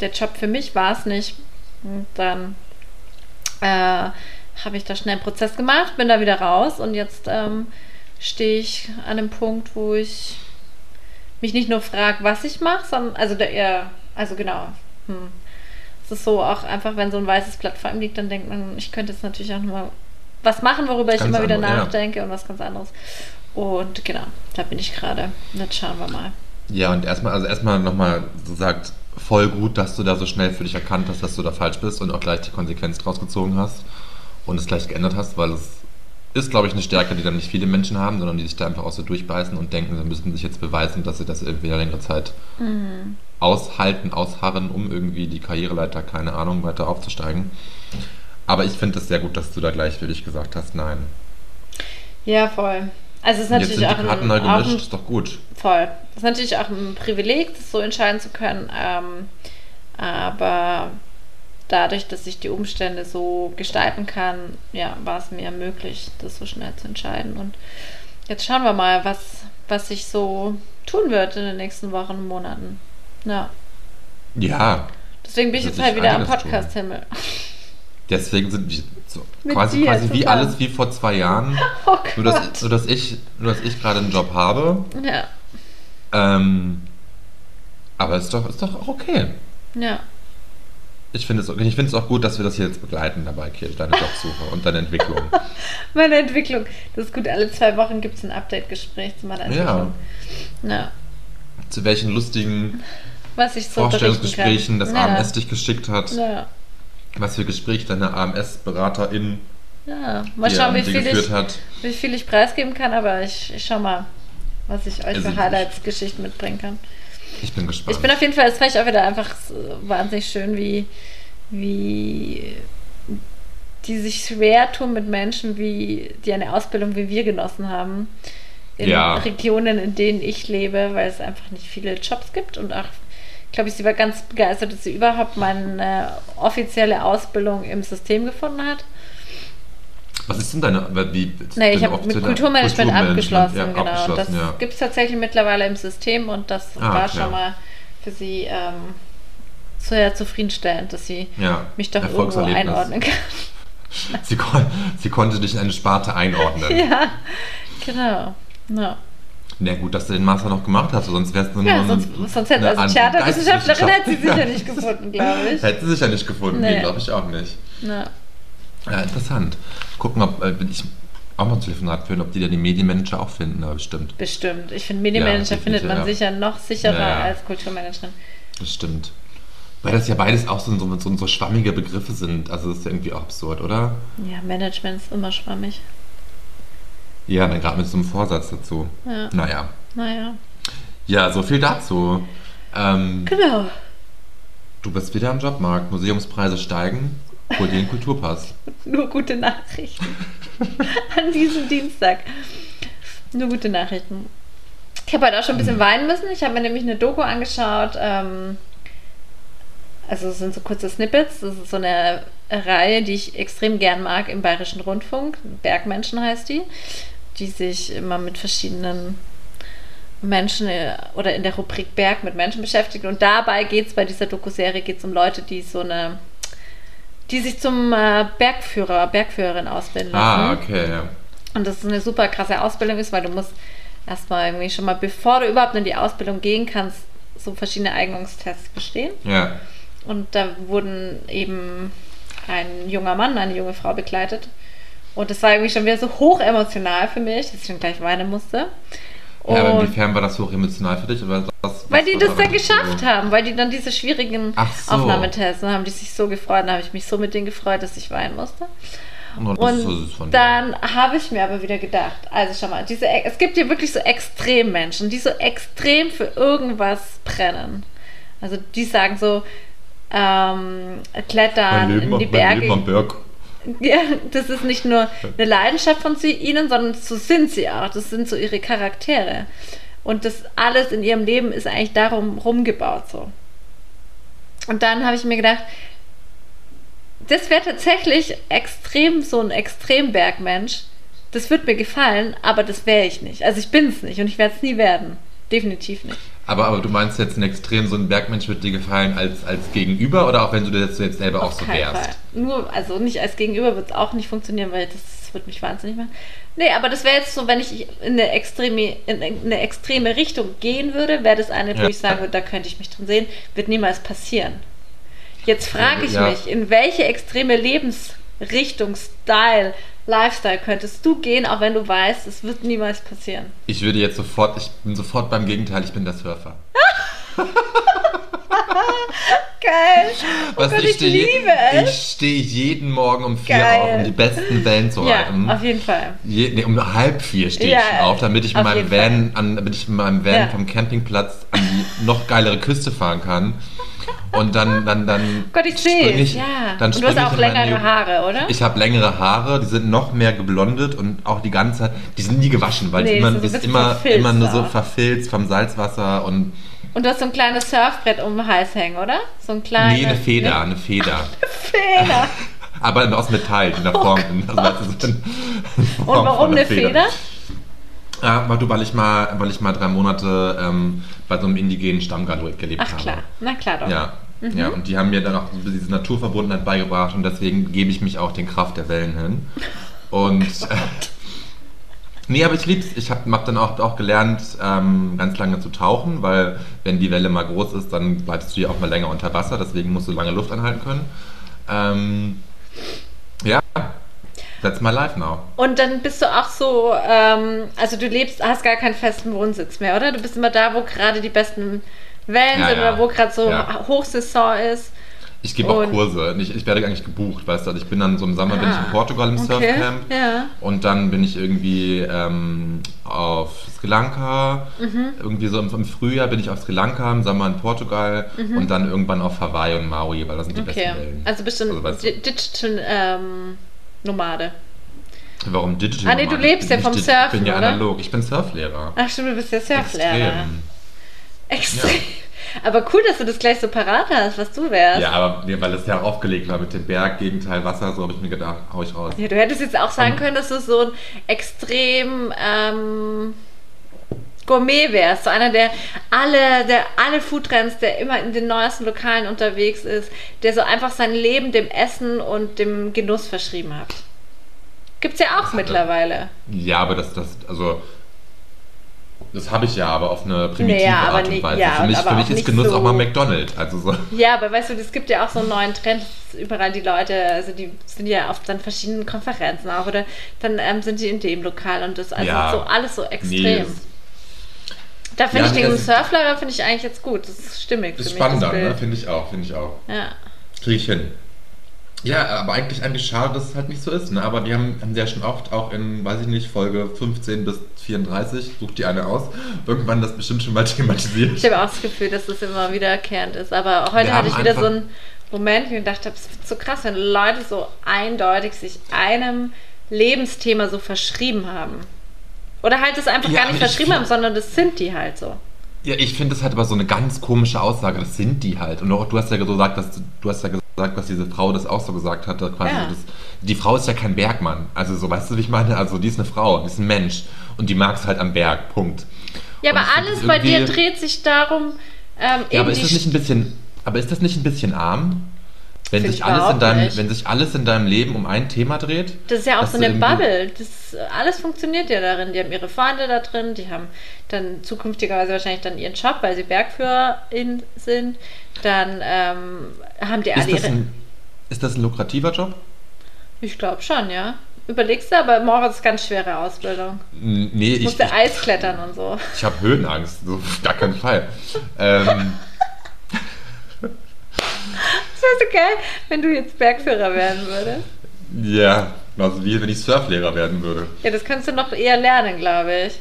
der Job für mich, war es nicht. Und dann äh, habe ich da schnell einen Prozess gemacht, bin da wieder raus und jetzt ähm, stehe ich an einem Punkt, wo ich mich nicht nur frage, was ich mache, sondern also der eher, also genau. Hm. Es ist so auch einfach, wenn so ein weißes Blatt vor ihm liegt, dann denkt man, ich könnte jetzt natürlich auch nochmal was machen, worüber ich Ganz immer wieder andere, ja. nachdenke und was ganz anderes. Und genau, da bin ich gerade. Jetzt schauen wir mal. Ja, und erstmal, also erstmal nochmal so sagt, voll gut, dass du da so schnell für dich erkannt hast, dass du da falsch bist und auch gleich die Konsequenz draus gezogen hast und es gleich geändert hast, weil es ist, glaube ich, eine Stärke, die dann nicht viele Menschen haben, sondern die sich da einfach auch so durchbeißen und denken, sie müssen sich jetzt beweisen, dass sie das irgendwie längere Zeit aushalten, ausharren, um irgendwie die Karriereleiter, keine Ahnung, weiter aufzusteigen. Aber ich finde es sehr gut, dass du da gleich für dich gesagt hast, nein. Ja, voll. Also es ist natürlich auch ein, auch ein ist doch gut. Voll. Das ist natürlich auch ein Privileg, das so entscheiden zu können. Ähm, aber dadurch, dass ich die Umstände so gestalten kann, ja, war es mir möglich, das so schnell zu entscheiden. Und jetzt schauen wir mal, was, was sich so tun wird in den nächsten Wochen und Monaten. Ja. Ja, Deswegen bin ich jetzt halt wieder am. Podcast-Himmel. deswegen sind wir so Mit quasi, dir quasi wie zusammen. alles wie vor zwei Jahren. (laughs) Oh Nur dass, nur, dass ich, nur, dass ich gerade einen Job habe. Ja, Ähm, aber ist doch, ist doch auch okay. ja. Ich finde es, ich finde es auch gut, dass wir das hier jetzt begleiten dabei, Kirch, deine Jobsuche und deine Entwicklung. (laughs) Meine Entwicklung. Das ist gut, alle zwei Wochen gibt es ein Update-Gespräch zu meiner Entwicklung. Ja. Zu welchen lustigen Was ich so Vorstellungsgesprächen das ja. AMS dich geschickt hat, Ja. Was für Gespräche deine AMS-Beraterin Ja, mal schauen, wie viel, ich, hat. wie viel ich preisgeben kann, aber ich, ich schau mal, was ich euch Also für ich- Highlights-Geschichten mitbringen kann. Ich bin gespannt. Ich bin auf jeden Fall, es fand ich auch wieder einfach wahnsinnig schön, wie, wie die sich schwer tun mit Menschen, wie, die eine Ausbildung wie wir genossen haben. In Ja. Regionen, in denen ich lebe, weil es einfach nicht viele Jobs gibt. Und auch, glaube ich, sie war ganz begeistert, dass sie überhaupt meine offizielle Ausbildung im System gefunden hat. Was ist denn deine, wie, Nee, ich habe mit Kulturmanagement abgeschlossen, ja, genau. abgeschlossen, das ja. gibt es tatsächlich mittlerweile im System und das Ah, war okay. schon mal für sie ähm, sehr zufriedenstellend, dass sie Ja, mich doch irgendwo einordnen kann. (laughs) Sie, kon sie konnte dich in eine Sparte einordnen. (laughs) ja, genau. Ja, Na gut, dass du den Master noch gemacht hast, sonst wärst du ja nur sonst, sonst hätte eine also Theaterwissenschaftlerin hätte sie sicher Geisteswissenschaft- nicht (laughs) gefunden, glaube ich. Hätte sie sicher nicht gefunden, nee, Nee. glaube ich auch nicht. Ja. Ja, interessant. Gucken, ob äh, will ich auch mal ein Telefonat führen, ob die dann die Medienmanager auch finden, aber bestimmt. Bestimmt. Ich finde, Medienmanager Ja, findet man definitiv, sicher noch sicherer Ja, ja. als Kulturmanagerin. Das stimmt. Weil das ja beides auch so, so, so, so schwammige Begriffe sind. Also das ist ja irgendwie auch absurd, oder? Ja, Management ist immer schwammig. Ja, dann gerade mit so einem Vorsatz dazu. Ja. Naja. Naja. Ja, so viel dazu. Ähm, Genau. du bist wieder am Jobmarkt. Museumspreise steigen. Hol dir den Kulturpass. (laughs) Nur gute Nachrichten. (laughs) An diesem Dienstag. Nur gute Nachrichten. Ich habe heute auch schon ein bisschen Hm. weinen müssen. Ich habe mir nämlich eine Doku angeschaut. Ähm, also es sind so kurze Snippets. Das ist so eine Reihe, die ich extrem gern mag im Bayerischen Rundfunk. Bergmenschen heißt die. Die sich immer mit verschiedenen Menschen äh, oder in der Rubrik Berg mit Menschen beschäftigt. Und dabei geht es bei dieser Doku-Serie geht's um Leute, die so eine die sich zum äh, Bergführer, Bergführerin ausbilden lassen. Ah, okay, ja. Und das ist eine super krasse Ausbildung ist, weil du musst erstmal irgendwie schon mal, bevor du überhaupt in die Ausbildung gehen kannst, so verschiedene Eignungstests bestehen. Ja. Und da wurden eben ein junger Mann, eine junge Frau begleitet. Und das war irgendwie schon wieder so hoch emotional für mich, dass ich schon gleich weinen musste. ja aber Und- inwiefern war das so emotional für dich? Oder was, weil die das dann geschafft so? haben, weil die dann diese schwierigen so. Aufnahmetests, dann haben die sich so gefreut, dann habe ich mich so mit denen gefreut, dass ich weinen musste. Und so Und dir. dann habe ich mir aber wieder gedacht, also schau mal, diese, es gibt hier wirklich so Extremmenschen, die so extrem für irgendwas brennen. Also die sagen so, ähm, klettern in die Berge. Berg. Ja, das ist nicht nur eine Leidenschaft von sie, ihnen, sondern so sind sie auch. Das sind so ihre Charaktere. Und das alles in ihrem Leben ist eigentlich darum rumgebaut so. Und dann habe ich mir gedacht, das wäre tatsächlich extrem so ein Extrembergmensch. Das wird mir gefallen, aber das wäre ich nicht. Also ich bin es nicht und ich werde es nie werden. Definitiv nicht. Aber, aber du meinst jetzt ein Extrem, so ein Bergmensch wird dir gefallen als, als Gegenüber oder auch wenn du das jetzt selber auch so wärst? Fall. Nur, also nicht als Gegenüber wird es auch nicht funktionieren, weil das wird mich wahnsinnig machen. Nee, aber das wäre jetzt so, wenn ich in eine extreme, in eine extreme Richtung gehen würde, wäre das eine, wo Ja. ich sagen würde, da könnte ich mich drin sehen, wird niemals passieren. Jetzt frage ich Ja. mich, in welche extreme Lebensrichtung, Style, Lifestyle könntest du gehen, auch wenn du weißt, es wird niemals passieren. Ich würde jetzt sofort, ich bin sofort beim Gegenteil, ich bin der Surfer. Geil! (laughs) Oh Was Gott, ich stehe, liebe es! Ich stehe jeden Morgen um vier Geil. auf, um die besten Wellen zu Ja, reiten. auf jeden Fall. Je, nee, um halb vier stehe Ja, ich schon auf, damit ich, mit auf meinem Van, an, damit ich mit meinem Van Ja. vom Campingplatz an die noch geilere Küste fahren kann. Und dann, dann, dann (laughs) Gott, ich sehe ich, Ja. dann Und du hast auch längere Haare, oder? Ich habe längere Haare, die sind noch mehr geblondet und auch die ganze Zeit, die sind nie gewaschen, weil Nee, die immer, so ist immer, verfilzt immer nur so verfilzt vom Salzwasser und Und du hast so ein kleines Surfbrett um den Hals hängen, oder? So ein kleines. nee, eine Feder, Ne? eine Feder. Feder. (laughs) Aber aus Metall, die in der Form sind. Also, in Form Und warum eine Feder? Ja, weil, du, weil, ich mal, weil ich mal drei Monate ähm, bei so einem indigenen Stamm gelebt Ach habe. klar, na klar doch. Ja. Mhm. ja, und die haben mir dann auch diese Naturverbundenheit beigebracht und deswegen gebe ich mich auch den Kraft der Wellen hin. (laughs) Und äh, nee, aber ich lieb's. Ich habe hab dann auch, auch gelernt, ähm, ganz lange zu tauchen, weil wenn die Welle mal groß ist, dann bleibst du ja auch mal länger unter Wasser, deswegen musst du lange Luft anhalten können. Ähm, that's my life now. Und dann bist du auch so, ähm, also du lebst, hast gar keinen festen Wohnsitz mehr, oder? Du bist immer da, wo gerade die besten Wellen Ja, sind ja. oder wo gerade so Ja. Hochsaison ist. Ich gebe auch Kurse. Ich, ich werde eigentlich gebucht, weißt du. Also ich bin dann so im Sommer bin ich in Ah, Portugal im okay, Surfcamp. ja. Und dann bin ich irgendwie ähm, auf Sri Lanka. Mhm. Irgendwie so im, im Frühjahr bin ich auf Sri Lanka, im Sommer in Portugal und dann irgendwann auf Hawaii und Maui, weil das sind die Mhm. Okay. besten Wellen. Also bist du ein Also, weißt du- Di- Digital ähm, Nomade. Warum Digital? Ah, nee, du lebst ja vom di- Ich Surfen, bin ja oder? analog. Ich bin Surflehrer. Ach stimmt, du bist ja Surflehrer. Extrem. Extrem. Aber cool, dass du das gleich so parat hast, was du wärst. Ja, aber nee, weil es ja aufgelegt war mit dem Berg, Gegenteil Wasser, so habe ich mir gedacht, hau ich raus. Ja, du hättest jetzt auch sagen Ähm. können, dass du so ein extrem ähm, Gourmet wärst. So einer, der alle, der alle Foodtrends, der immer in den neuesten Lokalen unterwegs ist, der so einfach sein Leben dem Essen und dem Genuss verschrieben hat. Gibt's ja auch er. mittlerweile. Ja, aber das, das, also. Das habe ich ja, aber auf eine primitive Naja, Art und Weise. ja, für mich, für mich ist Genuss so- auch mal McDonald's. Also so. Ja, aber weißt du, es gibt ja auch so einen neuen Trend, überall die Leute, also die sind ja oft an verschiedenen Konferenzen auch, oder dann ähm, sind die in dem Lokal und das also Ja. so alles so extrem. Nee, Da finde ich den das- Surflehrer finde ich eigentlich jetzt gut. Das ist stimmig. das ist spannender, ne? Finde ich auch, finde ich auch. Ja. Kriege ich hin. Ja, aber eigentlich, eigentlich schade, dass es halt nicht so ist. Ne? Aber wir haben, haben ja schon oft auch in, weiß ich nicht, Folge 15 bis 34, sucht die eine aus, irgendwann das bestimmt schon mal (laughs) thematisiert. Ich habe auch das Gefühl, dass das immer wiederkehrend ist. Aber heute Wir hatte ich wieder so einen Moment, wo ich gedacht habe, es ist so krass, wenn Leute so eindeutig sich einem Lebensthema so verschrieben haben. Oder halt es einfach Ja, gar nicht verschrieben haben, sondern das sind die halt so. Ja, ich finde das halt aber so eine ganz komische Aussage, das sind die halt. Und auch, du hast ja gesagt, dass du hast ja gesagt, dass diese Frau das auch so gesagt hatte, quasi Ja. das, die Frau ist ja kein Bergmann. Also so, weißt du, wie ich meine? Also die ist eine Frau, die ist ein Mensch und die mag es halt am Berg. Punkt. Ja, Und aber alles bei dir dreht sich darum, ähm, Ja, aber ist das nicht ein bisschen, aber ist das nicht ein bisschen arm? Wenn Find sich, ich alles in deinem, nicht. wenn sich alles in deinem Leben um ein Thema dreht? Das ist ja auch so eine Bubble. Das, alles funktioniert ja darin. Die haben ihre Freunde da drin, die haben dann zukünftigerweise wahrscheinlich dann ihren Job, weil sie Bergführerin sind. Dann ähm, haben die alle Ist das, ihre. ein, ist das ein lukrativer Job? Ich glaube schon, ja. Überlegst du, aber Moritz ist ganz schwere Ausbildung. Nee, ich, Musste ich, Eis klettern und so. ich habe Höhenangst. So, gar keinen Fall. ähm, (laughs) wäre so geil, wenn du jetzt Bergführer werden würdest. ja, also wie wenn ich Surflehrer werden würde. Ja, das könntest du noch eher lernen, glaube ich.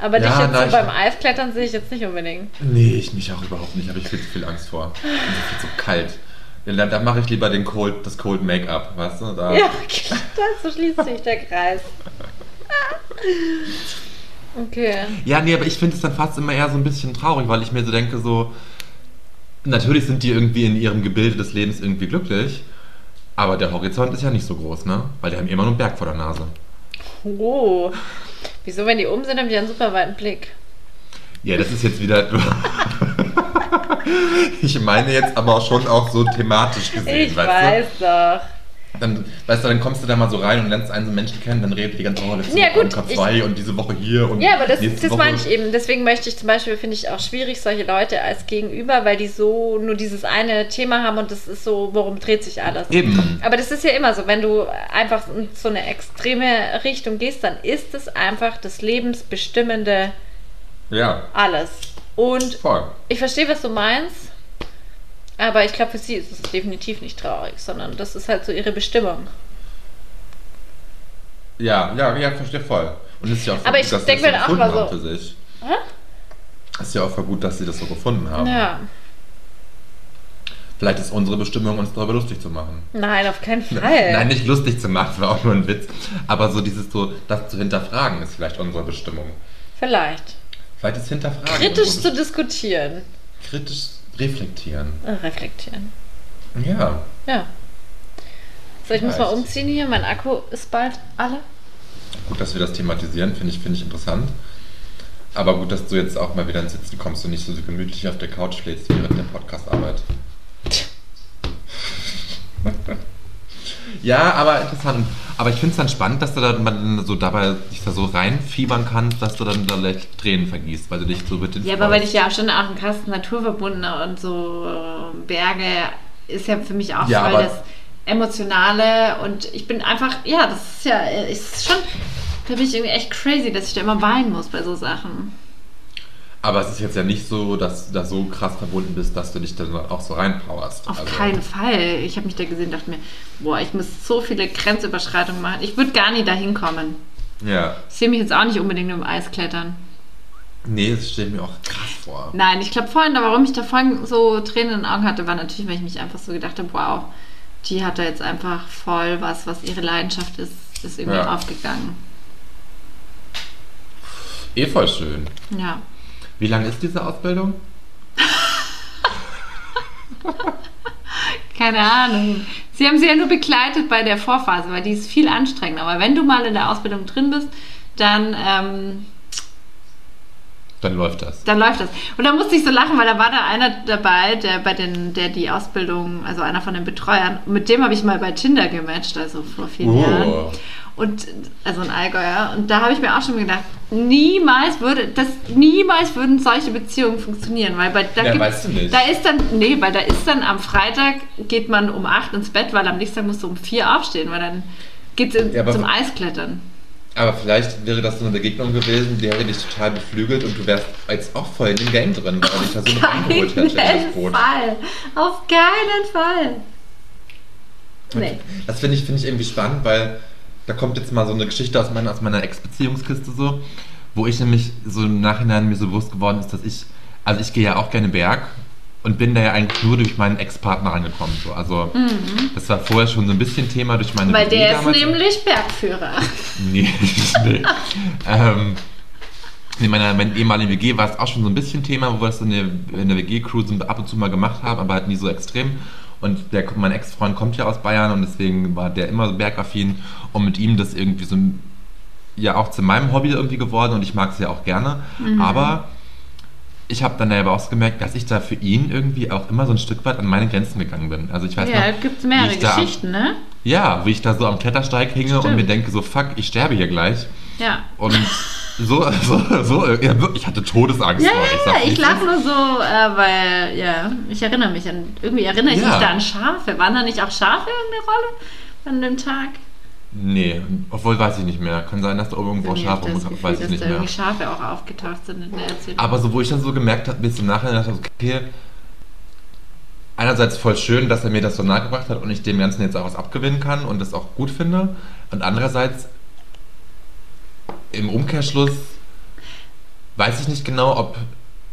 Aber Ja, dich jetzt na, so beim Eisklettern sehe ich jetzt nicht unbedingt. Nee, ich mich auch überhaupt nicht. Habe ich viel zu viel Angst vor. Es ist viel zu kalt. Da, da mache ich lieber den Cold, das Cold Make-up, weißt du? Da, Ja, (laughs) so schließt sich der Kreis. (laughs) Okay. Ja, nee, aber ich finde es dann fast immer eher so ein bisschen traurig, weil ich mir so denke, so, natürlich sind die irgendwie in ihrem Gebilde des Lebens irgendwie glücklich, aber der Horizont ist ja nicht so groß, ne? Weil die haben immer nur einen Berg vor der Nase. Oh. Wieso, wenn die oben sind, haben die einen super weiten Blick. Ja, das ist jetzt wieder. (laughs) ich meine jetzt aber auch schon auch so thematisch gesehen, Ich weißt weiß doch. Dann, weißt du, dann kommst du da mal so rein und lernst einen so Menschen kennen, dann redet die ganze Woche letzte Ja, Woche gut, ich- K2 und diese Woche hier und Ja, aber das, das Woche. meine ich eben. Deswegen möchte ich zum Beispiel, finde ich auch schwierig, solche Leute als Gegenüber, weil die so nur dieses eine Thema haben und das ist so, worum dreht sich alles. Eben. Aber das ist ja immer so, wenn du einfach in so eine extreme Richtung gehst, dann ist es einfach das lebensbestimmende Ja, alles. Und voll. ich verstehe, was du meinst, aber ich glaube, für sie ist es definitiv nicht traurig, sondern das ist halt so ihre Bestimmung. Ja, ja, ja, verstehe voll. Und es ist ja auch Aber gut, ich dass sie denk das mir so auch mal so- für sich. Hä? Es ist ja auch voll gut, dass sie das so gefunden haben. Ja. Vielleicht ist unsere Bestimmung, uns darüber lustig zu machen. Nein, auf keinen (laughs) Fall. Nein, nicht lustig zu machen, war auch nur ein Witz. Aber so dieses so, das zu hinterfragen, ist vielleicht unsere Bestimmung. Vielleicht. Vielleicht ist hinterfragen. Kritisch zu diskutieren. Kritisch reflektieren. Äh, reflektieren. Ja. Ja. So, ich muss mal umziehen hier. Mein Akku ist bald alle. Gut, dass wir das thematisieren, finde ich, finde ich interessant. Aber gut, dass du jetzt auch mal wieder ins Sitzen kommst und nicht so gemütlich auf der Couch schlägst während der Podcastarbeit. (laughs) Ja, aber interessant. Aber ich finde es dann spannend, dass du dann man so dabei dich da so reinfiebern kannst, dass du dann da leicht Tränen vergießt, weil du dich so mit den Ja, aber weil ich ja auch schon auch ein Kasten Naturverbundener und so äh, Berge ist ja für mich auch Ja, voll das Emotionale und ich bin einfach, ja, das ist ja, äh, ist schon für mich irgendwie echt crazy, dass ich da immer weinen muss bei so Sachen. Aber es ist jetzt ja nicht so, dass du da so krass verbunden bist, dass du dich dann auch so reinpowerst. Auf Also- keinen Fall. Ich habe mich da gesehen und dachte mir, boah, ich muss so viele Grenzüberschreitungen machen. Ich würde gar nie dahin kommen. Ja. Ich sehe mich jetzt auch nicht unbedingt im Eis klettern. Nee, das stelle ich mir auch krass vor. Nein, ich glaube vorhin, warum ich da vorhin so Tränen in den Augen hatte, war natürlich, weil ich mich einfach so gedacht habe, wow, die hat da jetzt einfach voll was, was ihre Leidenschaft ist, ist irgendwie Ja. aufgegangen. Eh voll schön. Ja. Wie lange ist diese Ausbildung? Keine Ahnung. Sie haben sie ja nur begleitet bei der Vorphase, weil die ist viel anstrengender. Aber wenn du mal in der Ausbildung drin bist, dann, ähm, Dann läuft das. dann läuft das. Und da musste ich so lachen, weil da war da einer dabei, der bei den, der die Ausbildung, also einer von den Betreuern, mit dem habe ich mal bei Tinder gematcht, also vor vielen Oh. Jahren. Und also ein Allgäuer. Und da habe ich mir auch schon gedacht, niemals würde, das niemals würden solche Beziehungen funktionieren, weil bei da Ja, gibt's- weißt du nicht. da ist dann, nee, weil da ist dann am Freitag geht man um 8 ins Bett, weil am nächsten Tag musst du um 4 aufstehen, weil dann geht's in, Ja, zum Eisklettern. Aber vielleicht wäre das so eine Begegnung gewesen, die hätte dich total beflügelt und du wärst jetzt auch voll in dem Game drin, weil dich da so mit reingeholt hätte in das Boot. Fall. Auf keinen Fall. Und Nee. Das finde ich, finde ich irgendwie spannend, weil da kommt jetzt mal so eine Geschichte aus meiner, aus meiner Ex-Beziehungskiste so, wo ich nämlich so im Nachhinein mir so bewusst geworden ist, dass ich, also ich gehe ja auch gerne Berg und bin da ja eigentlich nur durch meinen Ex-Partner angekommen. So. Also das war vorher schon so ein bisschen Thema durch meine Mhm. Weil der ist damals. nämlich Bergführer. (laughs) Nee, nee. ähm, in meiner, meiner ehemaligen WG war es auch schon so ein bisschen Thema, wo wir das in der, in der WG-Crew so ab und zu mal gemacht haben, aber halt nie so extrem. Und der, mein Ex-Freund kommt ja aus Bayern und deswegen war der immer so bergaffin und mit ihm das irgendwie so ja auch zu meinem Hobby irgendwie geworden und ich mag es ja auch gerne. Aber ich habe dann ja aber auch gemerkt, dass ich da für ihn irgendwie auch immer so ein Stück weit an meine Grenzen gegangen bin. Also ich weiß Ja, noch, da gibt es wie mehrere ich da Geschichten, ne? ja, wie ich da so am Klettersteig hinge und Stimmt. mir denke so, fuck, ich sterbe hier gleich. Ja. Und so, (laughs) so, so, ja, wirklich, ich hatte Todesangst Ja, vor. ich es lache nur so, äh, weil, ja, ich erinnere mich an, irgendwie erinnere ich Ja. mich da an Schafe. Waren da nicht auch Schafe irgendeine Rolle an dem Tag? Nee, obwohl weiß ich nicht mehr. Kann sein, dass da oben irgendwo Schafe Gefühl, weiß ich nicht da mehr. irgendwie Schafe auch aufgetaucht sind in der Erzählung. Aber so, wo ich dann so gemerkt habe, bis im Nachhinein dachte, okay, einerseits voll schön, dass er mir das so nahegebracht hat und ich dem Ganzen jetzt auch was abgewinnen kann und das auch gut finde. Und andererseits, im Umkehrschluss, weiß ich nicht genau, ob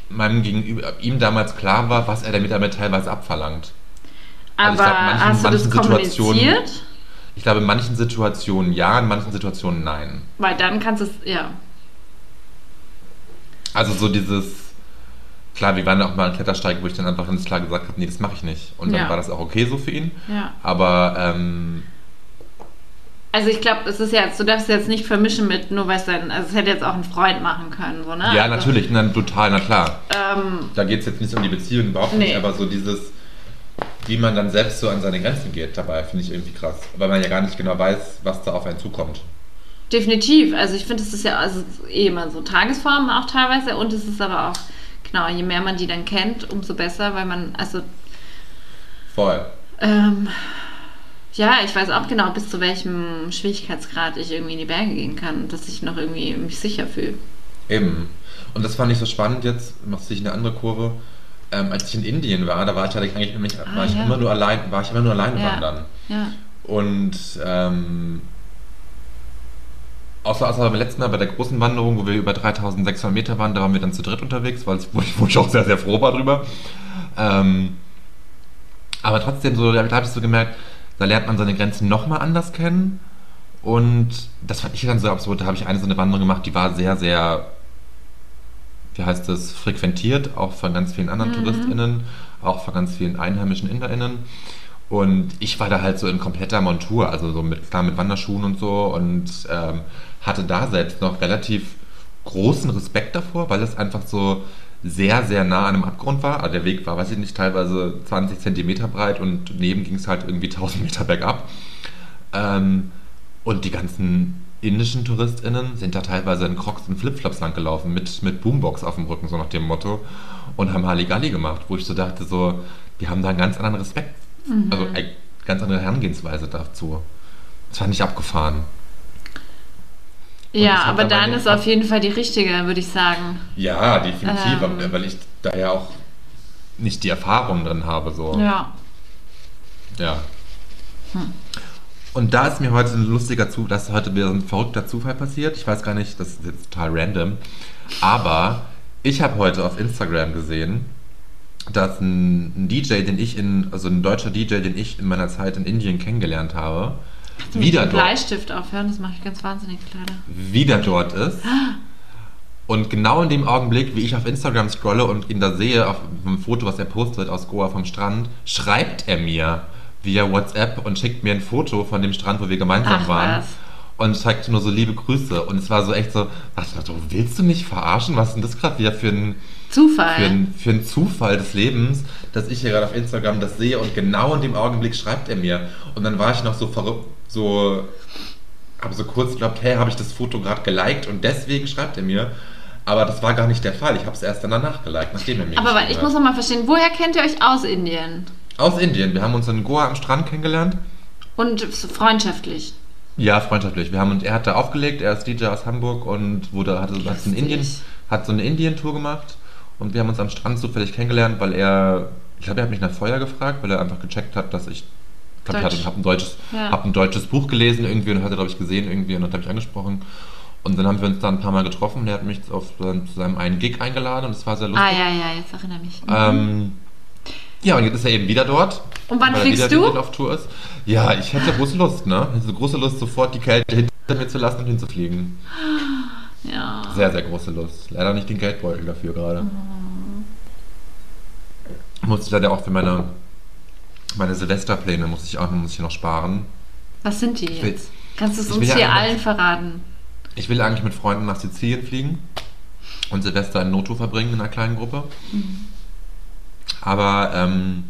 meinem Gegenüber, ob ihm damals klar war, was er damit damit teilweise abverlangt. Aber also ich glaub, manchen- hast du das kommuniziert? Ich glaube, in manchen Situationen ja, in manchen Situationen nein. Weil dann kannst du es, ja. Also so dieses, klar, wir waren auch mal ein Klettersteig, wo ich dann einfach ganz klar gesagt habe, nee, das mache ich nicht. Und dann Ja. war das auch okay so für ihn. ja. Aber ähm, Also ich glaube, es ist jetzt, du darfst es jetzt nicht vermischen mit, nur weil es dann, also es hätte jetzt auch ein Freund machen können, so, ne? ja, also, natürlich, na, total, na klar. Ähm, Da geht es jetzt nicht um die Beziehung überhaupt nicht, Nee. aber so dieses, wie man dann selbst so an seine Grenzen geht dabei, finde ich irgendwie krass. Weil man ja gar nicht genau weiß, was da auf einen zukommt. definitiv. Also ich finde, es ist ja also eh immer so Tagesformen auch teilweise und es ist aber auch, genau, je mehr man die dann kennt, umso besser, weil man, also Voll. Ähm, ja, ich weiß auch genau, bis zu welchem Schwierigkeitsgrad ich irgendwie in die Berge gehen kann dass ich noch irgendwie mich sicher fühle. Eben. Und das fand ich so spannend jetzt, machst du dich eine andere Kurve. Ähm, als ich in Indien war, da war ich eigentlich war Ah, ich ja. immer nur allein, war ich immer nur alleine Ja. wandern. Ja. Und ähm, außer, außer beim letzten Mal bei der großen Wanderung, wo wir über 3600 Meter waren, da waren wir dann zu dritt unterwegs, weil ich, wo, ich, wo ich auch sehr, sehr froh war drüber. Ähm, aber trotzdem, so, da habe ich so gemerkt, da lernt man seine Grenzen nochmal anders kennen. Und das fand ich dann so absurd. Da habe ich eine so eine Wanderung gemacht, die war sehr, sehr, wie heißt das, frequentiert, auch von ganz vielen anderen Mhm. TouristInnen, auch von ganz vielen einheimischen InderInnen. Und ich war da halt so in kompletter Montur, also so mit, klar mit Wanderschuhen und so und ähm, hatte da selbst noch relativ großen Respekt davor, weil es einfach so sehr, sehr nah an einem Abgrund war. Also der Weg war, weiß ich nicht, teilweise 20 Zentimeter breit und neben ging es halt irgendwie 1000 Meter bergab. Ähm, und die ganzen indischen TouristInnen sind da teilweise in Crocs und Flipflops langgelaufen mit, mit Boombox auf dem Rücken, so nach dem Motto, und haben Halligalli gemacht, wo ich so dachte, so, die haben da einen ganz anderen Respekt, also eine ganz andere Herangehensweise dazu. Das fand ich abgefahren. Und Ja, aber dann ist auf jeden Fall die richtige, würde ich sagen. Ja, definitiv, Ähm. weil ich da ja auch nicht die Erfahrung drin habe, so. Ja. Ja. Und da ist mir heute ein lustiger Zufall, dass heute wieder ein verrückter Zufall passiert. Ich weiß gar nicht, das ist jetzt total random. Aber ich habe heute auf Instagram gesehen, dass ein, ein DJ, den ich in, also ein deutscher DJ, den ich in meiner Zeit in Indien kennengelernt habe, Kannst du mit wieder dem dort, Bleistift aufhören? Das mache ich ganz wahnsinnig leider. wieder dort ist. Und genau in dem Augenblick, wie ich auf Instagram scrolle und ihn da sehe, auf einem Foto, was er postet aus Goa vom Strand, schreibt er mir via WhatsApp und schickt mir ein Foto von dem Strand, wo wir gemeinsam Ach, waren. was. Und zeigt nur so liebe Grüße. Und es war so echt so, was, willst du mich verarschen? Was ist denn das gerade wieder für ein, Zufall. für, ein, für ein Zufall des Lebens, dass ich hier gerade auf Instagram das sehe und genau in dem Augenblick schreibt er mir. Und dann war ich noch so verrückt, so, habe so kurz geglaubt, hey, habe ich das Foto gerade geliked und deswegen schreibt er mir. Aber das war gar nicht der Fall. Ich habe es erst danach geliked, nachdem er mir Aber ich muss noch mal verstehen, woher kennt ihr euch aus Indien? Aus Indien. Wir haben uns in Goa am Strand kennengelernt. Und freundschaftlich. Ja, freundschaftlich. Wir haben und er hat da aufgelegt, er ist DJ aus Hamburg und wurde, hatte, hat, ein Indien, hat so eine Indien-Tour gemacht und wir haben uns am Strand zufällig kennengelernt, weil er, ich glaube, er hat mich nach Feuer gefragt, weil er einfach gecheckt hat, dass ich, ich glaube, ich habe ein, deutsches, Ja. hab ein deutsches Buch gelesen irgendwie und hatte, glaube ich, gesehen irgendwie und dann habe ich angesprochen. Und dann haben wir uns da ein paar Mal getroffen und er hat mich auf zu seinem einen Gig eingeladen und es war sehr lustig. Ah, ja, ja, jetzt erinnere mich. Ähm, ja, und jetzt ist er eben wieder dort. Und wann fliegst du? auf Tour ist. Ja, ich hätte große Lust, ne? Hätte große Lust, sofort die Kälte hinter mir zu lassen und hinzufliegen. Ja. Sehr, sehr große Lust. Leider nicht den Geldbeutel dafür gerade. Mhm. Musste ich leider auch für meine, meine Silvesterpläne muss ich auch muss ich noch sparen. Was sind die will- jetzt? Kannst du es uns hier allen verraten? Ich will eigentlich mit Freunden nach Sizilien fliegen und Silvester in Noto verbringen in einer kleinen Gruppe. Aber ähm,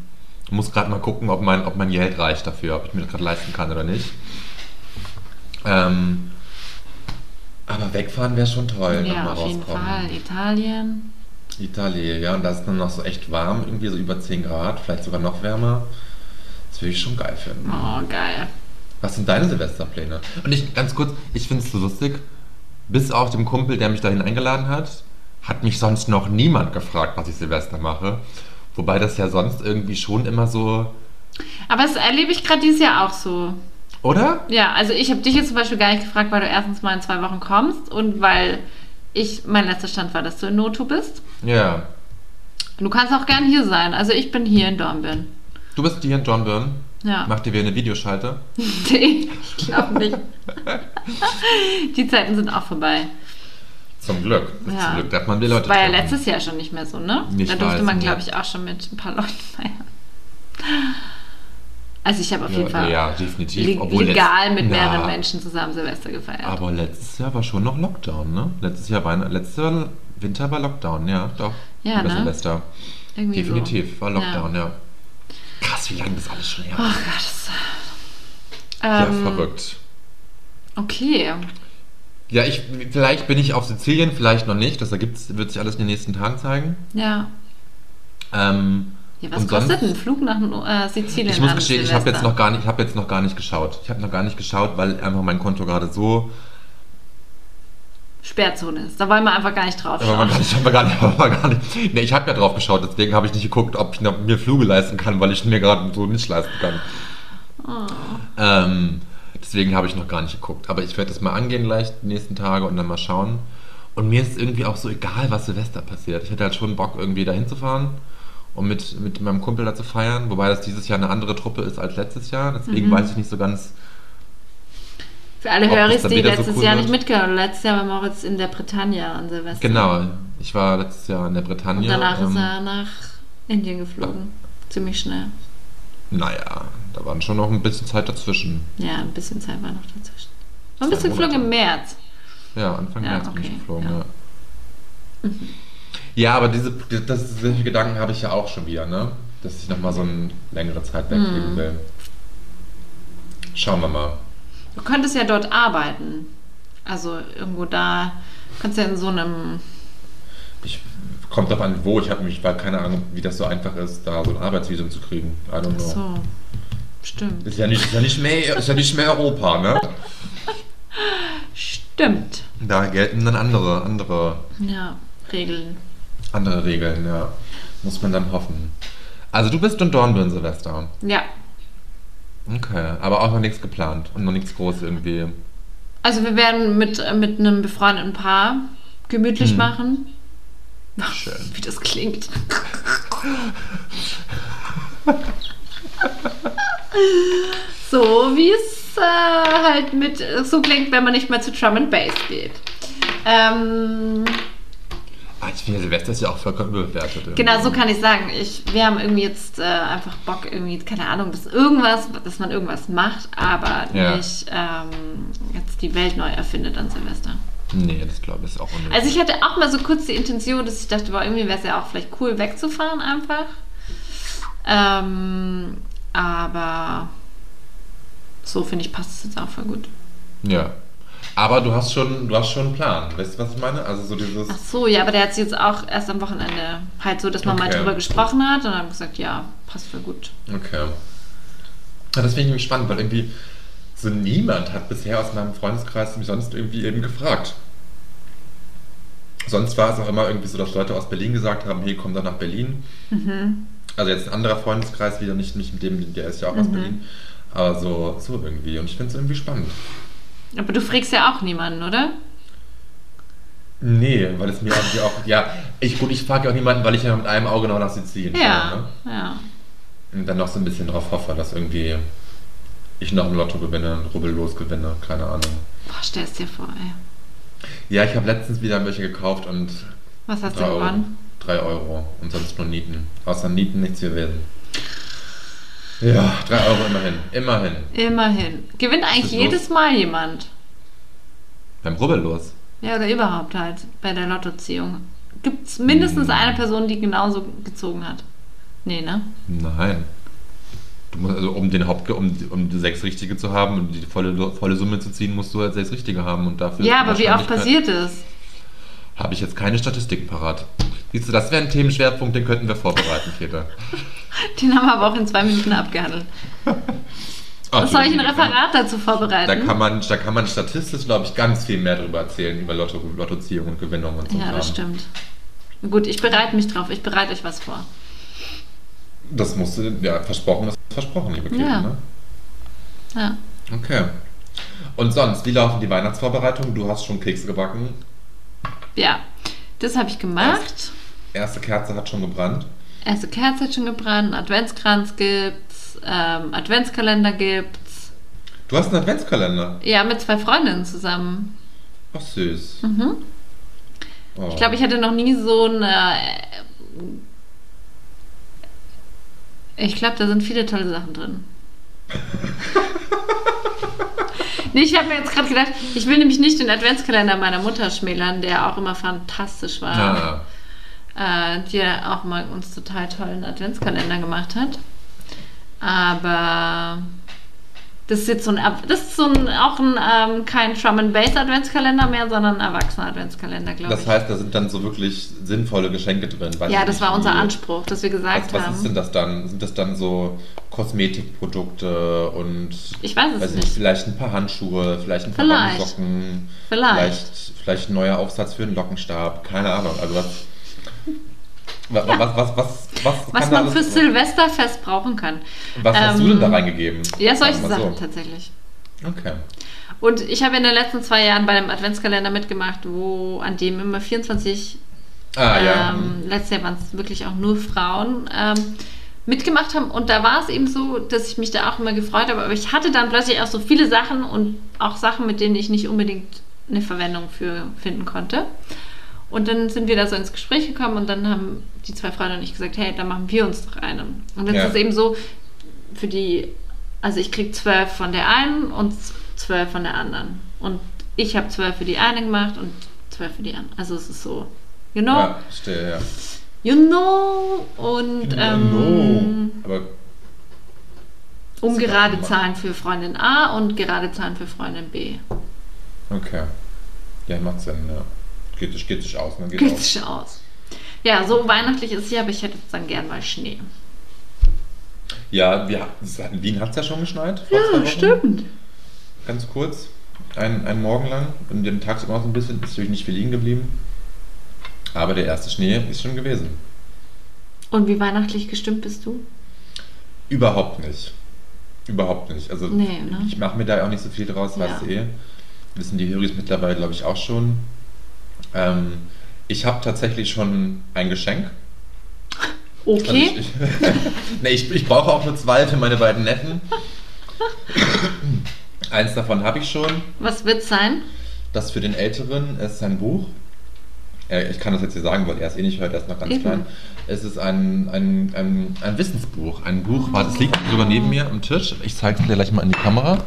muss gerade mal gucken, ob mein, ob mein Geld reicht dafür, ob ich mir das gerade leisten kann oder nicht. Ähm, aber wegfahren wäre schon toll, Ja, nochmal auf jeden rauskommen. Fall. Italien. Italien, ja, und da ist dann noch so echt warm, irgendwie so über 10 Grad, vielleicht sogar noch wärmer. Das würde ich schon geil finden. Oh, geil. Was sind deine Silvesterpläne? Und ich, ganz kurz, ich finde es so lustig, bis auf dem Kumpel, der mich dahin eingeladen hat, hat mich sonst noch niemand gefragt, was ich Silvester mache. Wobei das ja sonst irgendwie schon immer so, Aber das erlebe ich gerade dieses Jahr auch so. oder? Ja, also ich habe dich jetzt zum Beispiel gar nicht gefragt, weil du erstens mal in zwei Wochen kommst und weil ich, mein letzter Stand war, dass du in Noto bist. Ja. Du kannst auch gern hier sein. Also ich bin hier in Dornbirn. Du bist hier in Dornbirn. Ja. Macht ihr wieder eine Videoschalte? (laughs) Nee, ich glaube nicht. (laughs) Die Zeiten sind auch vorbei. Zum Glück. Ja. Zum Glück darf man die Leute War ja treffen. letztes Jahr schon nicht mehr so, ne? Ich da durfte man, glaube ich, auch schon mit ein paar Leuten (laughs) feiern. Also ich habe auf jeden ja, Fall ja, definitiv. legal mit mehreren Na, Menschen zusammen Silvester gefeiert. Aber letztes Jahr war schon noch Lockdown, ne? Letztes Jahr war letztes Jahr Winter war Lockdown, ja, doch. Ja, ne? Silvester. Irgendwie Definitiv, so. war Lockdown, ja. Krass, wie lange das alles schon her Oh ist. Gott. Das, Ja, ähm, verrückt. Okay. Ja, ich, vielleicht bin ich auf Sizilien, vielleicht noch nicht. Das ergibt, wird sich alles in den nächsten Tagen zeigen. Ja. Ähm, ja was kostet sonst- ein Flug nach äh, Sizilien? Ich muss gestehen, ich habe jetzt noch gar nicht, ich habe jetzt noch gar nicht geschaut. Ich habe noch gar nicht geschaut, weil einfach mein Konto gerade so, Sperrzone ist. Da wollen wir einfach gar nicht drauf aber man schauen. gar nicht, (laughs) aber gar nicht, aber gar nicht. Nee, ich habe ja drauf geschaut, deswegen habe ich nicht geguckt, ob ich noch, mir Flüge leisten kann, weil ich mir gerade so nicht leisten kann. Oh. Ähm, deswegen habe ich noch gar nicht geguckt. Aber ich werde das mal angehen gleich die nächsten Tage und dann mal schauen. Und mir ist es irgendwie auch so egal, was Silvester passiert. Ich hätte halt schon Bock, irgendwie da hinzufahren und mit, mit meinem Kumpel da zu feiern. Wobei das dieses Jahr eine andere Truppe ist als letztes Jahr. Deswegen Mhm. weiß ich nicht so ganz. Für alle Höris, die wieder so letztes cool Jahr wird? nicht mitgehört haben. Letztes Jahr war Moritz in der Bretagne an Silvester. Genau, ich war letztes Jahr in der Bretagne. Und danach ist ähm, er nach Indien geflogen. Ziemlich schnell. Naja, da waren schon noch ein bisschen Zeit dazwischen. Ja, ein bisschen Zeit war noch dazwischen. Zwei bist du geflogen? Im. März. Ja, Anfang Ja, März bin ich okay, geflogen, ja. ja. Ja, aber diese, das, solche Gedanken habe ich ja auch schon wieder, ne? Dass ich nochmal so eine längere Zeit wegfliegen Mhm. will. Schauen wir mal. Du könntest ja dort arbeiten. Also irgendwo da. Du kannst ja in so einem. Ich, kommt drauf an, wo. Ich habe mich, weil keine Ahnung, wie das so einfach ist, da so ein Arbeitsvisum zu kriegen. I don't Ach know. so. Stimmt. Ist ja nicht, ist ja nicht mehr, ist ja nicht mehr Europa, ne? Stimmt. Da gelten dann andere, andere, Ja, Regeln. andere Regeln, ja. Muss man dann hoffen. Also du bist in Dornbirn, Silvester. Ja. Okay, aber auch noch nichts geplant und noch nichts groß irgendwie. Also wir werden mit, mit einem befreundeten Paar gemütlich Hm. machen. Schön. Wie das klingt. so wie es äh, halt mit so klingt, wenn man nicht mehr zu Drum and Bass geht. Ähm, ich finde Silvester ist ja auch vollkommen überbewertet. irgendwie. Genau, so kann ich sagen. Ich, wir haben irgendwie jetzt äh, einfach Bock, irgendwie, keine Ahnung, dass irgendwas, dass man irgendwas macht, aber Ja. nicht ähm, jetzt die Welt neu erfindet an Silvester. Nee, das glaube ich ist auch unnötig. Also ich hatte auch mal so kurz die Intention, dass ich dachte, boah, irgendwie wäre es ja auch vielleicht cool, wegzufahren einfach. Ähm, aber so finde ich, passt es jetzt auch voll gut. ja. Aber du hast schon, du hast schon einen Plan. Weißt du, was ich meine? Also so dieses. Ach so, ja, aber der hat sich jetzt auch erst am Wochenende halt so, dass man mal Okay. drüber gesprochen hat und dann gesagt, ja, passt voll gut. Okay. Ja, das finde ich nämlich spannend, weil irgendwie so niemand hat bisher aus meinem Freundeskreis mich sonst irgendwie eben gefragt. Sonst war es auch immer irgendwie so, dass Leute aus Berlin gesagt haben, hey, komm doch nach Berlin. Also jetzt ein anderer Freundeskreis wieder, nicht, nicht mit dem, der ist ja auch aus Berlin. Aber so, so irgendwie. Und ich finde es irgendwie spannend. Aber du fragst ja auch niemanden, oder? Nee, weil es mir irgendwie auch, ja, ich, gut, ich frage auch niemanden, weil ich ja mit einem Auge noch nach Sizilien Ja, schaue, ne? ja. Und dann noch so ein bisschen drauf hoffe, dass irgendwie ich noch ein Lotto gewinne, ein Rubbellos gewinne, keine Ahnung. Boah, stell es dir vor, ey. Ja, ich habe letztens wieder welche gekauft und Was hast du gewonnen? drei Euro und sonst nur Nieten. Außer Nieten nichts gewesen. Ja, drei Euro immerhin. Immerhin. Immerhin. Gewinnt eigentlich ist los? jedes Mal jemand. Beim Rubbellos. Ja, oder überhaupt halt bei der Lottoziehung. Gibt es mindestens Hm. eine Person, die genauso gezogen hat? Nee, ne? Nein. Musst, also um den Haupt, um, um die sechs Richtige zu haben und die volle, volle Summe zu ziehen, musst du halt sechs Richtige haben und dafür. Ja, aber wie oft passiert es? Habe ich jetzt keine Statistiken parat. Siehst du, das wäre ein Themenschwerpunkt, den könnten wir vorbereiten, Peter. (laughs) Den haben wir aber auch in zwei Minuten abgehandelt. (laughs) Ach, Was soll ich ein Referat dazu vorbereiten? Da kann man, da kann man statistisch, glaube ich, ganz viel mehr darüber erzählen, über Lotto, Lottoziehung und Gewinnung und so. ja, das stimmt. Gut, ich bereite mich drauf. Ich bereite euch was vor. Das musst du, ja, versprochen ist versprochen, liebe Kinder. Ja. Ne? Ja. Okay. Und sonst, wie laufen die Weihnachtsvorbereitungen? Du hast schon Kekse gebacken. Ja, das habe ich gemacht. Erste Kerze hat schon gebrannt. Erste Kerze hat schon gebrannt, Adventskranz gibt's, ähm, Adventskalender gibt's. Du hast einen Adventskalender. Ja, mit zwei Freundinnen zusammen. Ach, süß. Mhm. Oh. Ich glaube, ich hatte noch nie so eine. Ich glaube, da sind viele tolle Sachen drin. nee, ich habe mir jetzt gerade gedacht, ich will nämlich nicht den Adventskalender meiner Mutter schmälern, der auch immer fantastisch war. Ja. Äh, die ja auch mal uns total tollen Adventskalender gemacht hat. Aber das ist jetzt so ein, das ist so ein, auch ein, ähm, kein Drum and Bass Adventskalender mehr, sondern ein erwachsener Adventskalender, glaube ich. Das heißt, da sind dann so wirklich sinnvolle Geschenke drin. Ja, das war unser wie- Anspruch, dass wir gesagt Was, was haben. ist denn das dann? Sind das dann so Kosmetikprodukte und Ich weiß es weiß nicht. vielleicht ein paar Handschuhe, vielleicht ein paar Vielleicht. Socken, Vielleicht. vielleicht, vielleicht ein neuer Aufsatz für einen Lockenstab, keine Ahnung. Also was, was, was, was, was, was, Was da man fürs Silvesterfest brauchen kann. Was hast du Ähm, denn da reingegeben? Ja, solche Sachen so. tatsächlich. Okay. Und ich habe in den letzten zwei Jahren bei einem Adventskalender mitgemacht, wo an dem immer 24 Ah ja. ähm, letztes Jahr waren es wirklich auch nur Frauen, ähm, mitgemacht haben. Und da war es eben so, dass ich mich da auch immer gefreut habe. Aber ich hatte dann plötzlich auch so viele Sachen und auch Sachen, mit denen ich nicht unbedingt eine Verwendung für finden konnte. Und dann sind wir da so ins Gespräch gekommen und dann haben die zwei Freunde und ich gesagt, hey, dann machen wir uns doch eine. Und jetzt Ja. ist es eben so, für die, also ich kriege zwölf von der einen und zwölf von der anderen. Und ich habe zwölf für die eine gemacht und zwölf für die andere. Also es ist so, you know, Ja, verstehe, ja. you know. Und ähm, no. Aber um gerade Zahlen für Freundin A und gerade Zahlen für Freundin B. okay. Ja, macht Sinn, ja. Geht, sich- geht sich aus, ne? Geht Geht aus. sich aus. Ja, so weihnachtlich ist hier, aber ich hätte jetzt dann gern mal Schnee. Ja, wir, in Wien hat es ja schon geschneit. Ja, stimmt. Ganz kurz. Ein, einen Morgen lang. Und den tagsüber auch so ein bisschen. Ist natürlich nicht viel liegen geblieben. Aber der erste Schnee ist schon gewesen. Und wie weihnachtlich gestimmt bist du? Überhaupt nicht. Überhaupt nicht. Also Nee, ne? ich mache mir da auch nicht so viel draus, Ja. weißt du eh. Wissen die Höris mittlerweile, glaube ich, auch schon. Ähm, ich habe tatsächlich schon ein Geschenk. Okay. Also ich, (laughs) nee, ich, ich brauche auch nur zwei für meine beiden Neffen. Eins davon habe ich schon. Was wird's sein? Das für den Älteren ist ein Buch. Ich kann das jetzt hier sagen, weil er es eh nicht hört, er ist noch ganz Eben. klein. Es ist ein, ein, ein, ein Wissensbuch. Ein Buch, warte, es liegt sogar neben mir am Tisch. Ich zeige es dir gleich mal in die Kamera.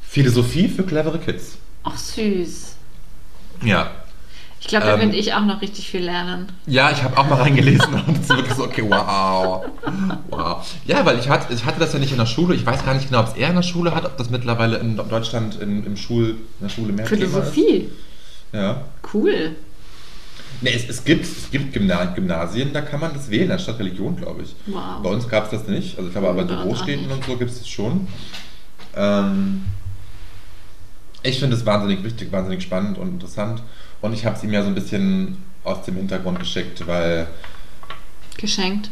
Philosophie für clevere Kids. Ach, süß. Ja. Ich glaube, da Ähm, könnte ich auch noch richtig viel lernen. Ja, ich habe auch mal reingelesen (laughs) und es ist wirklich so, okay, wow. Wow. Ja, weil ich hatte, ich hatte das ja nicht in der Schule. Ich weiß gar nicht genau, ob es er in der Schule hat, ob das mittlerweile in Deutschland in, im Schul, in der Schule mehr. Philosophie. Ja. Cool. Nee, es, es gibt, es gibt Gymna Gymnasien, da kann man das wählen, anstatt Religion, glaube ich. Wow. Bei uns gab es das nicht. Also ich glaube, aber in nicht. und so gibt es das schon. Ähm, ich finde es wahnsinnig wichtig, wahnsinnig spannend und interessant. Und ich habe es ihm ja so ein bisschen aus dem Hintergrund geschickt, weil Geschenkt.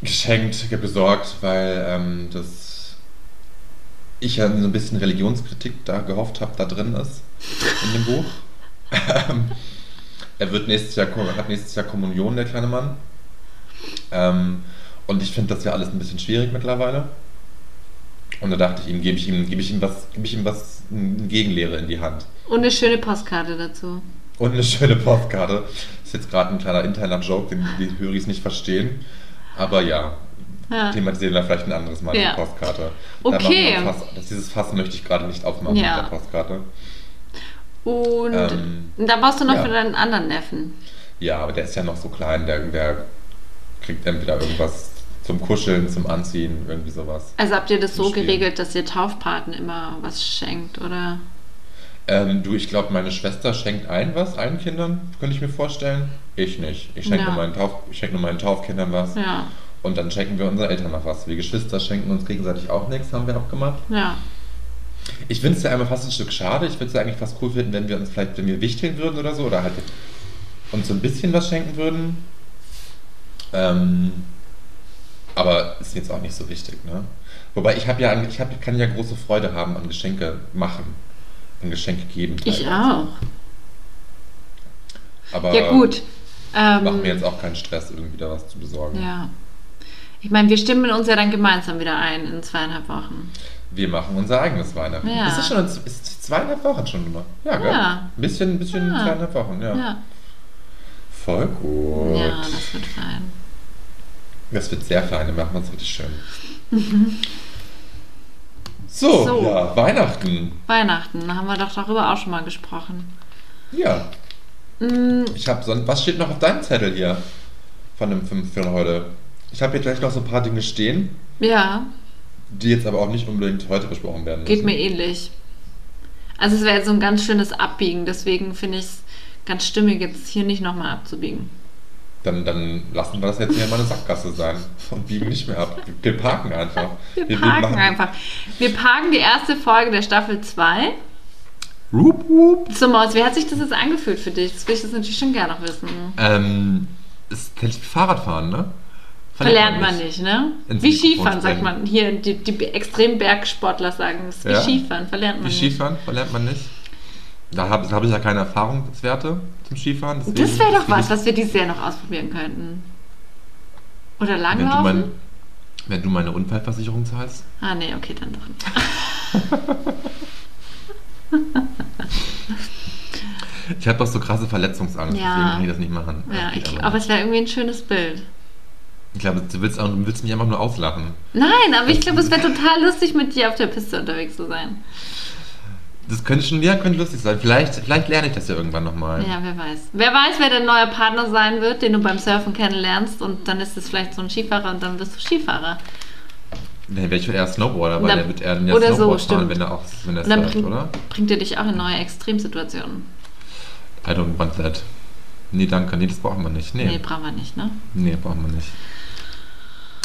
geschenkt, besorgt, weil ähm, das ich ja so ein bisschen Religionskritik da gehofft habe, da drin ist in dem Buch. (laughs) Ähm, er wird nächstes Jahr, hat nächstes Jahr Kommunion, der kleine Mann. Ähm, und ich finde das ja alles ein bisschen schwierig mittlerweile. Und da dachte ich ihm, gebe ich ihm, gebe ich ihm was, gebe ich ihm was, eine Gegenlehre in die Hand. Und eine schöne Postkarte dazu. Und eine schöne Postkarte. Ist jetzt gerade ein kleiner interner Joke, den die Höris nicht verstehen. Aber ja, Ja. thematisieren wir vielleicht ein anderes Mal Ja. die Postkarte. Okay. Fass, das, dieses Fass möchte ich gerade nicht aufmachen Ja. mit der Postkarte. Und Ähm, da brauchst du noch ja. für deinen anderen Neffen. Ja, aber der ist ja noch so klein, der, der kriegt entweder irgendwas zum Kuscheln, zum Anziehen, irgendwie sowas. Also habt ihr das so geregelt, dass ihr Taufpaten immer was schenkt, oder? Ähm, du, ich glaube, meine Schwester schenkt ein was, allen Kindern, könnte ich mir vorstellen. Ich nicht. Ich schenke Ja. nur, meinen Tauf, ich schenke nur meinen Taufkindern was. Ja, Und dann schenken wir unseren Eltern noch was. Wir Geschwister schenken uns gegenseitig auch nichts, haben wir abgemacht. ja. Ich finde es ja einmal fast ein Stück schade. Ich würde es ja eigentlich fast cool finden, wenn wir uns vielleicht, wenn wir wichteln würden oder so, oder halt uns so ein bisschen was schenken würden. Ähm, aber ist jetzt auch nicht so wichtig, ne? Wobei ich habe ja, ich hab, kann ja große Freude haben an Geschenke machen, an Geschenke geben. Ich auch. Aber Ja, gut. Ähm, macht mir jetzt auch keinen Stress, irgendwie da was zu besorgen. Ja. Ich meine, wir stimmen uns ja dann gemeinsam wieder ein in zweieinhalb Wochen. Wir machen unser eigenes Weihnachten. Ja. Ist es schon ist zweieinhalb Wochen schon noch? Ja, gell? Ja. Ein bisschen, ein bisschen Ja. zweieinhalb Wochen, ja. Ja. Voll gut. Ja, das wird fein. Das wird sehr fein, dann machen wir es richtig schön. So, So. ja, Weihnachten. Weihnachten, da haben wir doch darüber auch schon mal gesprochen. Ja, Mm, ich habe sonst. Was steht noch auf deinem Zettel hier von dem 5 für heute? Ich habe hier gleich noch so ein paar Dinge stehen, ja, die jetzt aber auch nicht unbedingt heute besprochen werden müssen. geht mir ähnlich. Also es wäre jetzt so ein ganz schönes Abbiegen, deswegen finde ich es ganz stimmig, jetzt hier nicht nochmal abzubiegen. Dann, dann lassen wir das jetzt hier mal eine Sackgasse sein und biegen nicht mehr ab. Wir parken einfach. Wir parken machen- einfach. Wir parken die erste Folge der Staffel 2. Rup, rup. So, Maus, wie hat sich das jetzt angefühlt für dich? Das will ich das natürlich schon gerne noch wissen. Ähm, ist tatsächlich wie Fahrradfahren, ne? Verlernt man nicht, ne? Ins Wie Skifahren, sagt man. Hier, die, die Extrembergsportler sagen es. Wie Ja? Skifahren, verlernt man Wie nicht. Skifahren verlernt man nicht. Da habe hab ich ja keine Erfahrungswerte zum Skifahren. Das wäre doch was, was wir dieses Jahr noch ausprobieren könnten. Oder Wenn du, langlaufen? mein, wenn du meine Unfallversicherung zahlst. ah, nee, okay, dann doch nicht. (laughs) Ich habe doch so krasse Verletzungsangst, Ja. deswegen kann ich das nicht machen. Ja, ich, aber es wäre irgendwie ein schönes Bild. ich glaube, du willst, auch, du willst mich einfach nur auslachen. Nein, aber ich (laughs) glaube, es wäre total lustig, mit dir auf der Piste unterwegs zu sein. Das könnte schon, ja, könnte lustig sein. Vielleicht, vielleicht lerne ich das ja irgendwann nochmal. Ja, wer weiß. Wer weiß, wer dein neuer Partner sein wird, den du beim Surfen kennenlernst und dann ist es vielleicht so ein Skifahrer und dann wirst du Skifahrer. Dann wäre ich eher Snowboarder, weil Dann- der wird eher ja oder so, Snowboard fahren, stimmt. wenn er auch wenn er dann surft, bringt, oder? bringt er dich auch in neue Extremsituationen. I don't want that. Nee, danke. Nee, das brauchen wir nicht. Nee, Nee, brauchen wir nicht, ne? nee brauchen wir nicht.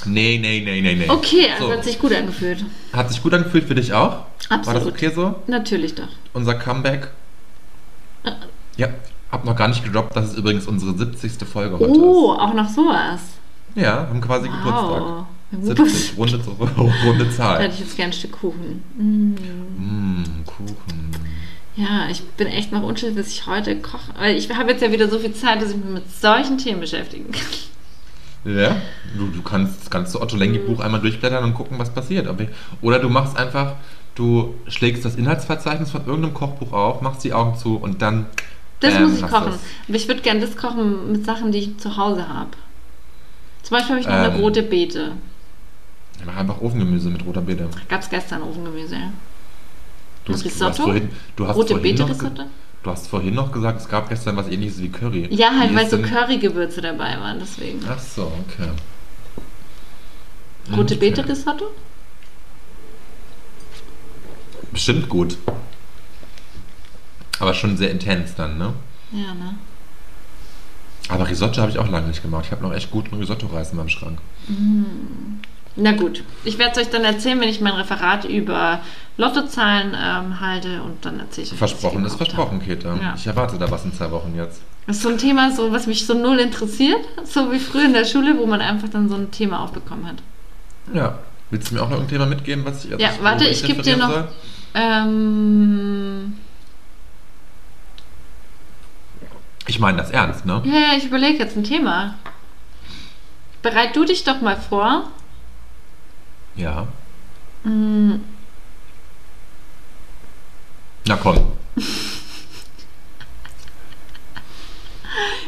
Nee, nee, nee, nee, nee. Okay, also So. hat sich gut angefühlt. Hat sich gut angefühlt für dich auch? War das Absolut. okay so? Natürlich doch. Unser Comeback? Äh. Ja, hab noch gar nicht gedroppt. Das ist übrigens unsere 70. Folge heute. Oh, auch noch sowas. Ist. Ja, haben quasi Geburtstag. Wow. 70, (laughs) runde, (laughs) runde Da Zahl. hätte ich jetzt gern ein Stück Kuchen. Mm. Mmh, Kuchen. Ja, ich bin echt noch unschlüssig, was ich heute koche. Weil ich habe jetzt ja wieder so viel Zeit, dass ich mich mit solchen Themen beschäftigen kann. Ja, du, du kannst das ganze Otto Lengi-Buch einmal durchblättern und gucken, was passiert. Oder du machst einfach, du schlägst das Inhaltsverzeichnis von irgendeinem Kochbuch auf, machst die Augen zu und dann. Das bam, muss ich kochen. du's. Aber ich würde gerne das kochen mit Sachen, die ich zu Hause habe. Zum Beispiel habe ich noch Ähm. eine rote Beete. Mach einfach Ofengemüse mit roter Beete. Gab es gestern Ofengemüse, ja. Du hast, du Risotto? hast vorhin, du hast Rote ge- Beete-Risotto? Du hast vorhin noch gesagt, es gab gestern was ähnliches wie Curry. Ja, halt, Wie weil so Currygewürze dabei waren, deswegen. Ach so, okay. Rote Okay. Beete-Risotto? Bestimmt gut. Aber schon sehr intens dann, ne? Ja, ne? Aber Risotto habe ich auch lange nicht gemacht. Ich habe noch echt guten Risotto-Reis in meinem Schrank. Na gut, ich werde es euch dann erzählen, wenn ich mein Referat über Lottozahlen ähm, halte und dann erzähle ich euch, Versprochen ist versprochen, Käthe. Ja. Ich erwarte da was in zwei Wochen jetzt. Das ist so ein Thema, so, was mich so null interessiert, so wie früher in der Schule, wo man einfach dann so ein Thema aufbekommen hat. Ja. Willst du mir auch noch ein Thema mitgeben, was ich jetzt Ja, warte, ich geb dir noch- Ähm, Ich meine das ernst, ne? ja, ja, ich überlege jetzt ein Thema. Bereit du dich doch mal vor. Ja. Mm, Na komm. (laughs)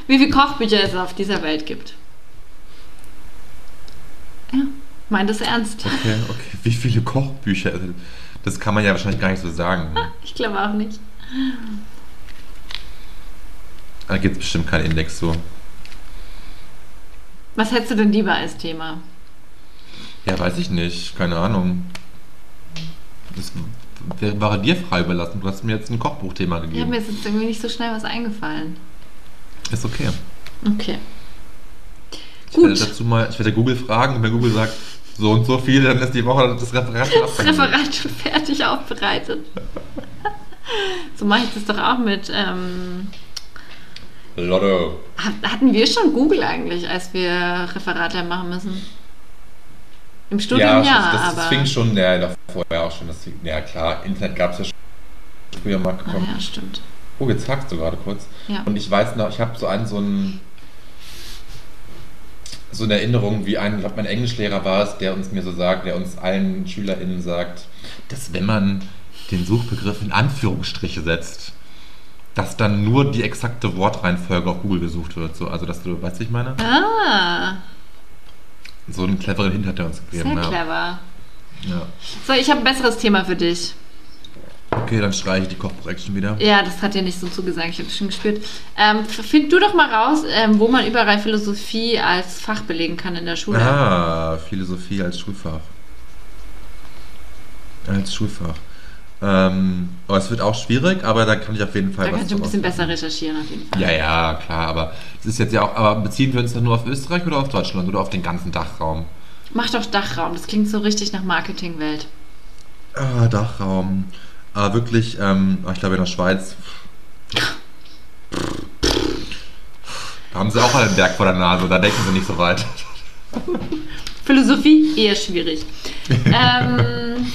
Wie viele Kochbücher es auf dieser Welt gibt. Ja, mein das ernst. Okay, okay. Wie viele Kochbücher? Also, Das kann man ja wahrscheinlich gar nicht so sagen. ne? (laughs) Ich glaube auch nicht. Da gibt es bestimmt keinen Index so. Was hättest du denn lieber als Thema? Ja, weiß ich nicht. Keine Ahnung. Das war dir frei überlassen. Du hast mir jetzt ein Kochbuchthema Ja, gegeben. mir ist jetzt irgendwie nicht so schnell was eingefallen. Ist okay. Okay. Ich werde Gut. dazu mal, ich werde Google fragen und wenn Google sagt, so und so viel, dann ist die Woche das Referat schon Das. Referat schon fertig aufbereitet. so mache ich das doch auch mit. Ähm, Lotto. hat- hatten wir schon Google eigentlich, als wir Referate machen müssen? Im Studium ja, das, das, aber. das fing schon, ja, da vorher auch schon. Das fing, ja, klar, Internet gab es ja schon früher mal ah, gekommen. ja, stimmt. Oh, jetzt hackst du gerade kurz. Ja. Und ich weiß noch, ich habe so einen, so einen, so eine Erinnerung, wie ein, ich glaube, mein Englischlehrer war es, der uns mir so sagt, der uns allen SchülerInnen sagt, dass wenn man den Suchbegriff in Anführungsstriche setzt, dass dann nur die exakte Wortreihenfolge auf Google gesucht wird. So, also, dass du, weißt du, ich meine? Ah, So einen cleveren Hint hat er uns sehr gegeben. Ja. clever. Ja. So, ich habe ein besseres Thema für dich. Okay, dann streiche ich die Kochbuch-Action wieder. Ja, das hat dir nicht so zugesagt, ich habe es schon gespürt. Ähm, find du doch mal raus, ähm, wo man überall Philosophie als Fach belegen kann in der Schule. Ah, Philosophie als Schulfach. Als Schulfach. Ähm, aber es wird auch schwierig, aber da kann ich auf jeden Fall da kannst du ein bisschen besser recherchieren auf jeden Fall. Ja, ja, klar, aber es ist jetzt ja auch, aber beziehen wir uns dann nur auf Österreich oder auf Deutschland oder auf den ganzen Dachraum? Mach doch Dachraum, das klingt so richtig nach Marketingwelt. Ah, Dachraum. Ah, wirklich, ähm, ich glaube in der Schweiz. Da haben sie auch einen Berg vor der Nase, da denken sie nicht so weit. Philosophie eher schwierig. (laughs) ähm,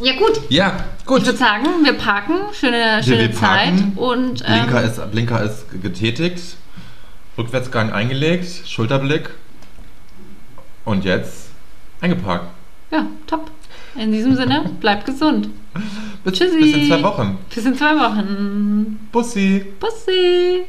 ja gut, Ja, gut. ich würde sagen, wir parken, schöne, schöne Zeit und ähm, Blinker, ist, Blinker ist getätigt, Rückwärtsgang eingelegt, Schulterblick und jetzt eingeparkt. ja, top. In diesem Sinne, (laughs) bleibt gesund. Bis, Tschüssi. bis in zwei Wochen. Bis in zwei Wochen. Bussi. Bussi.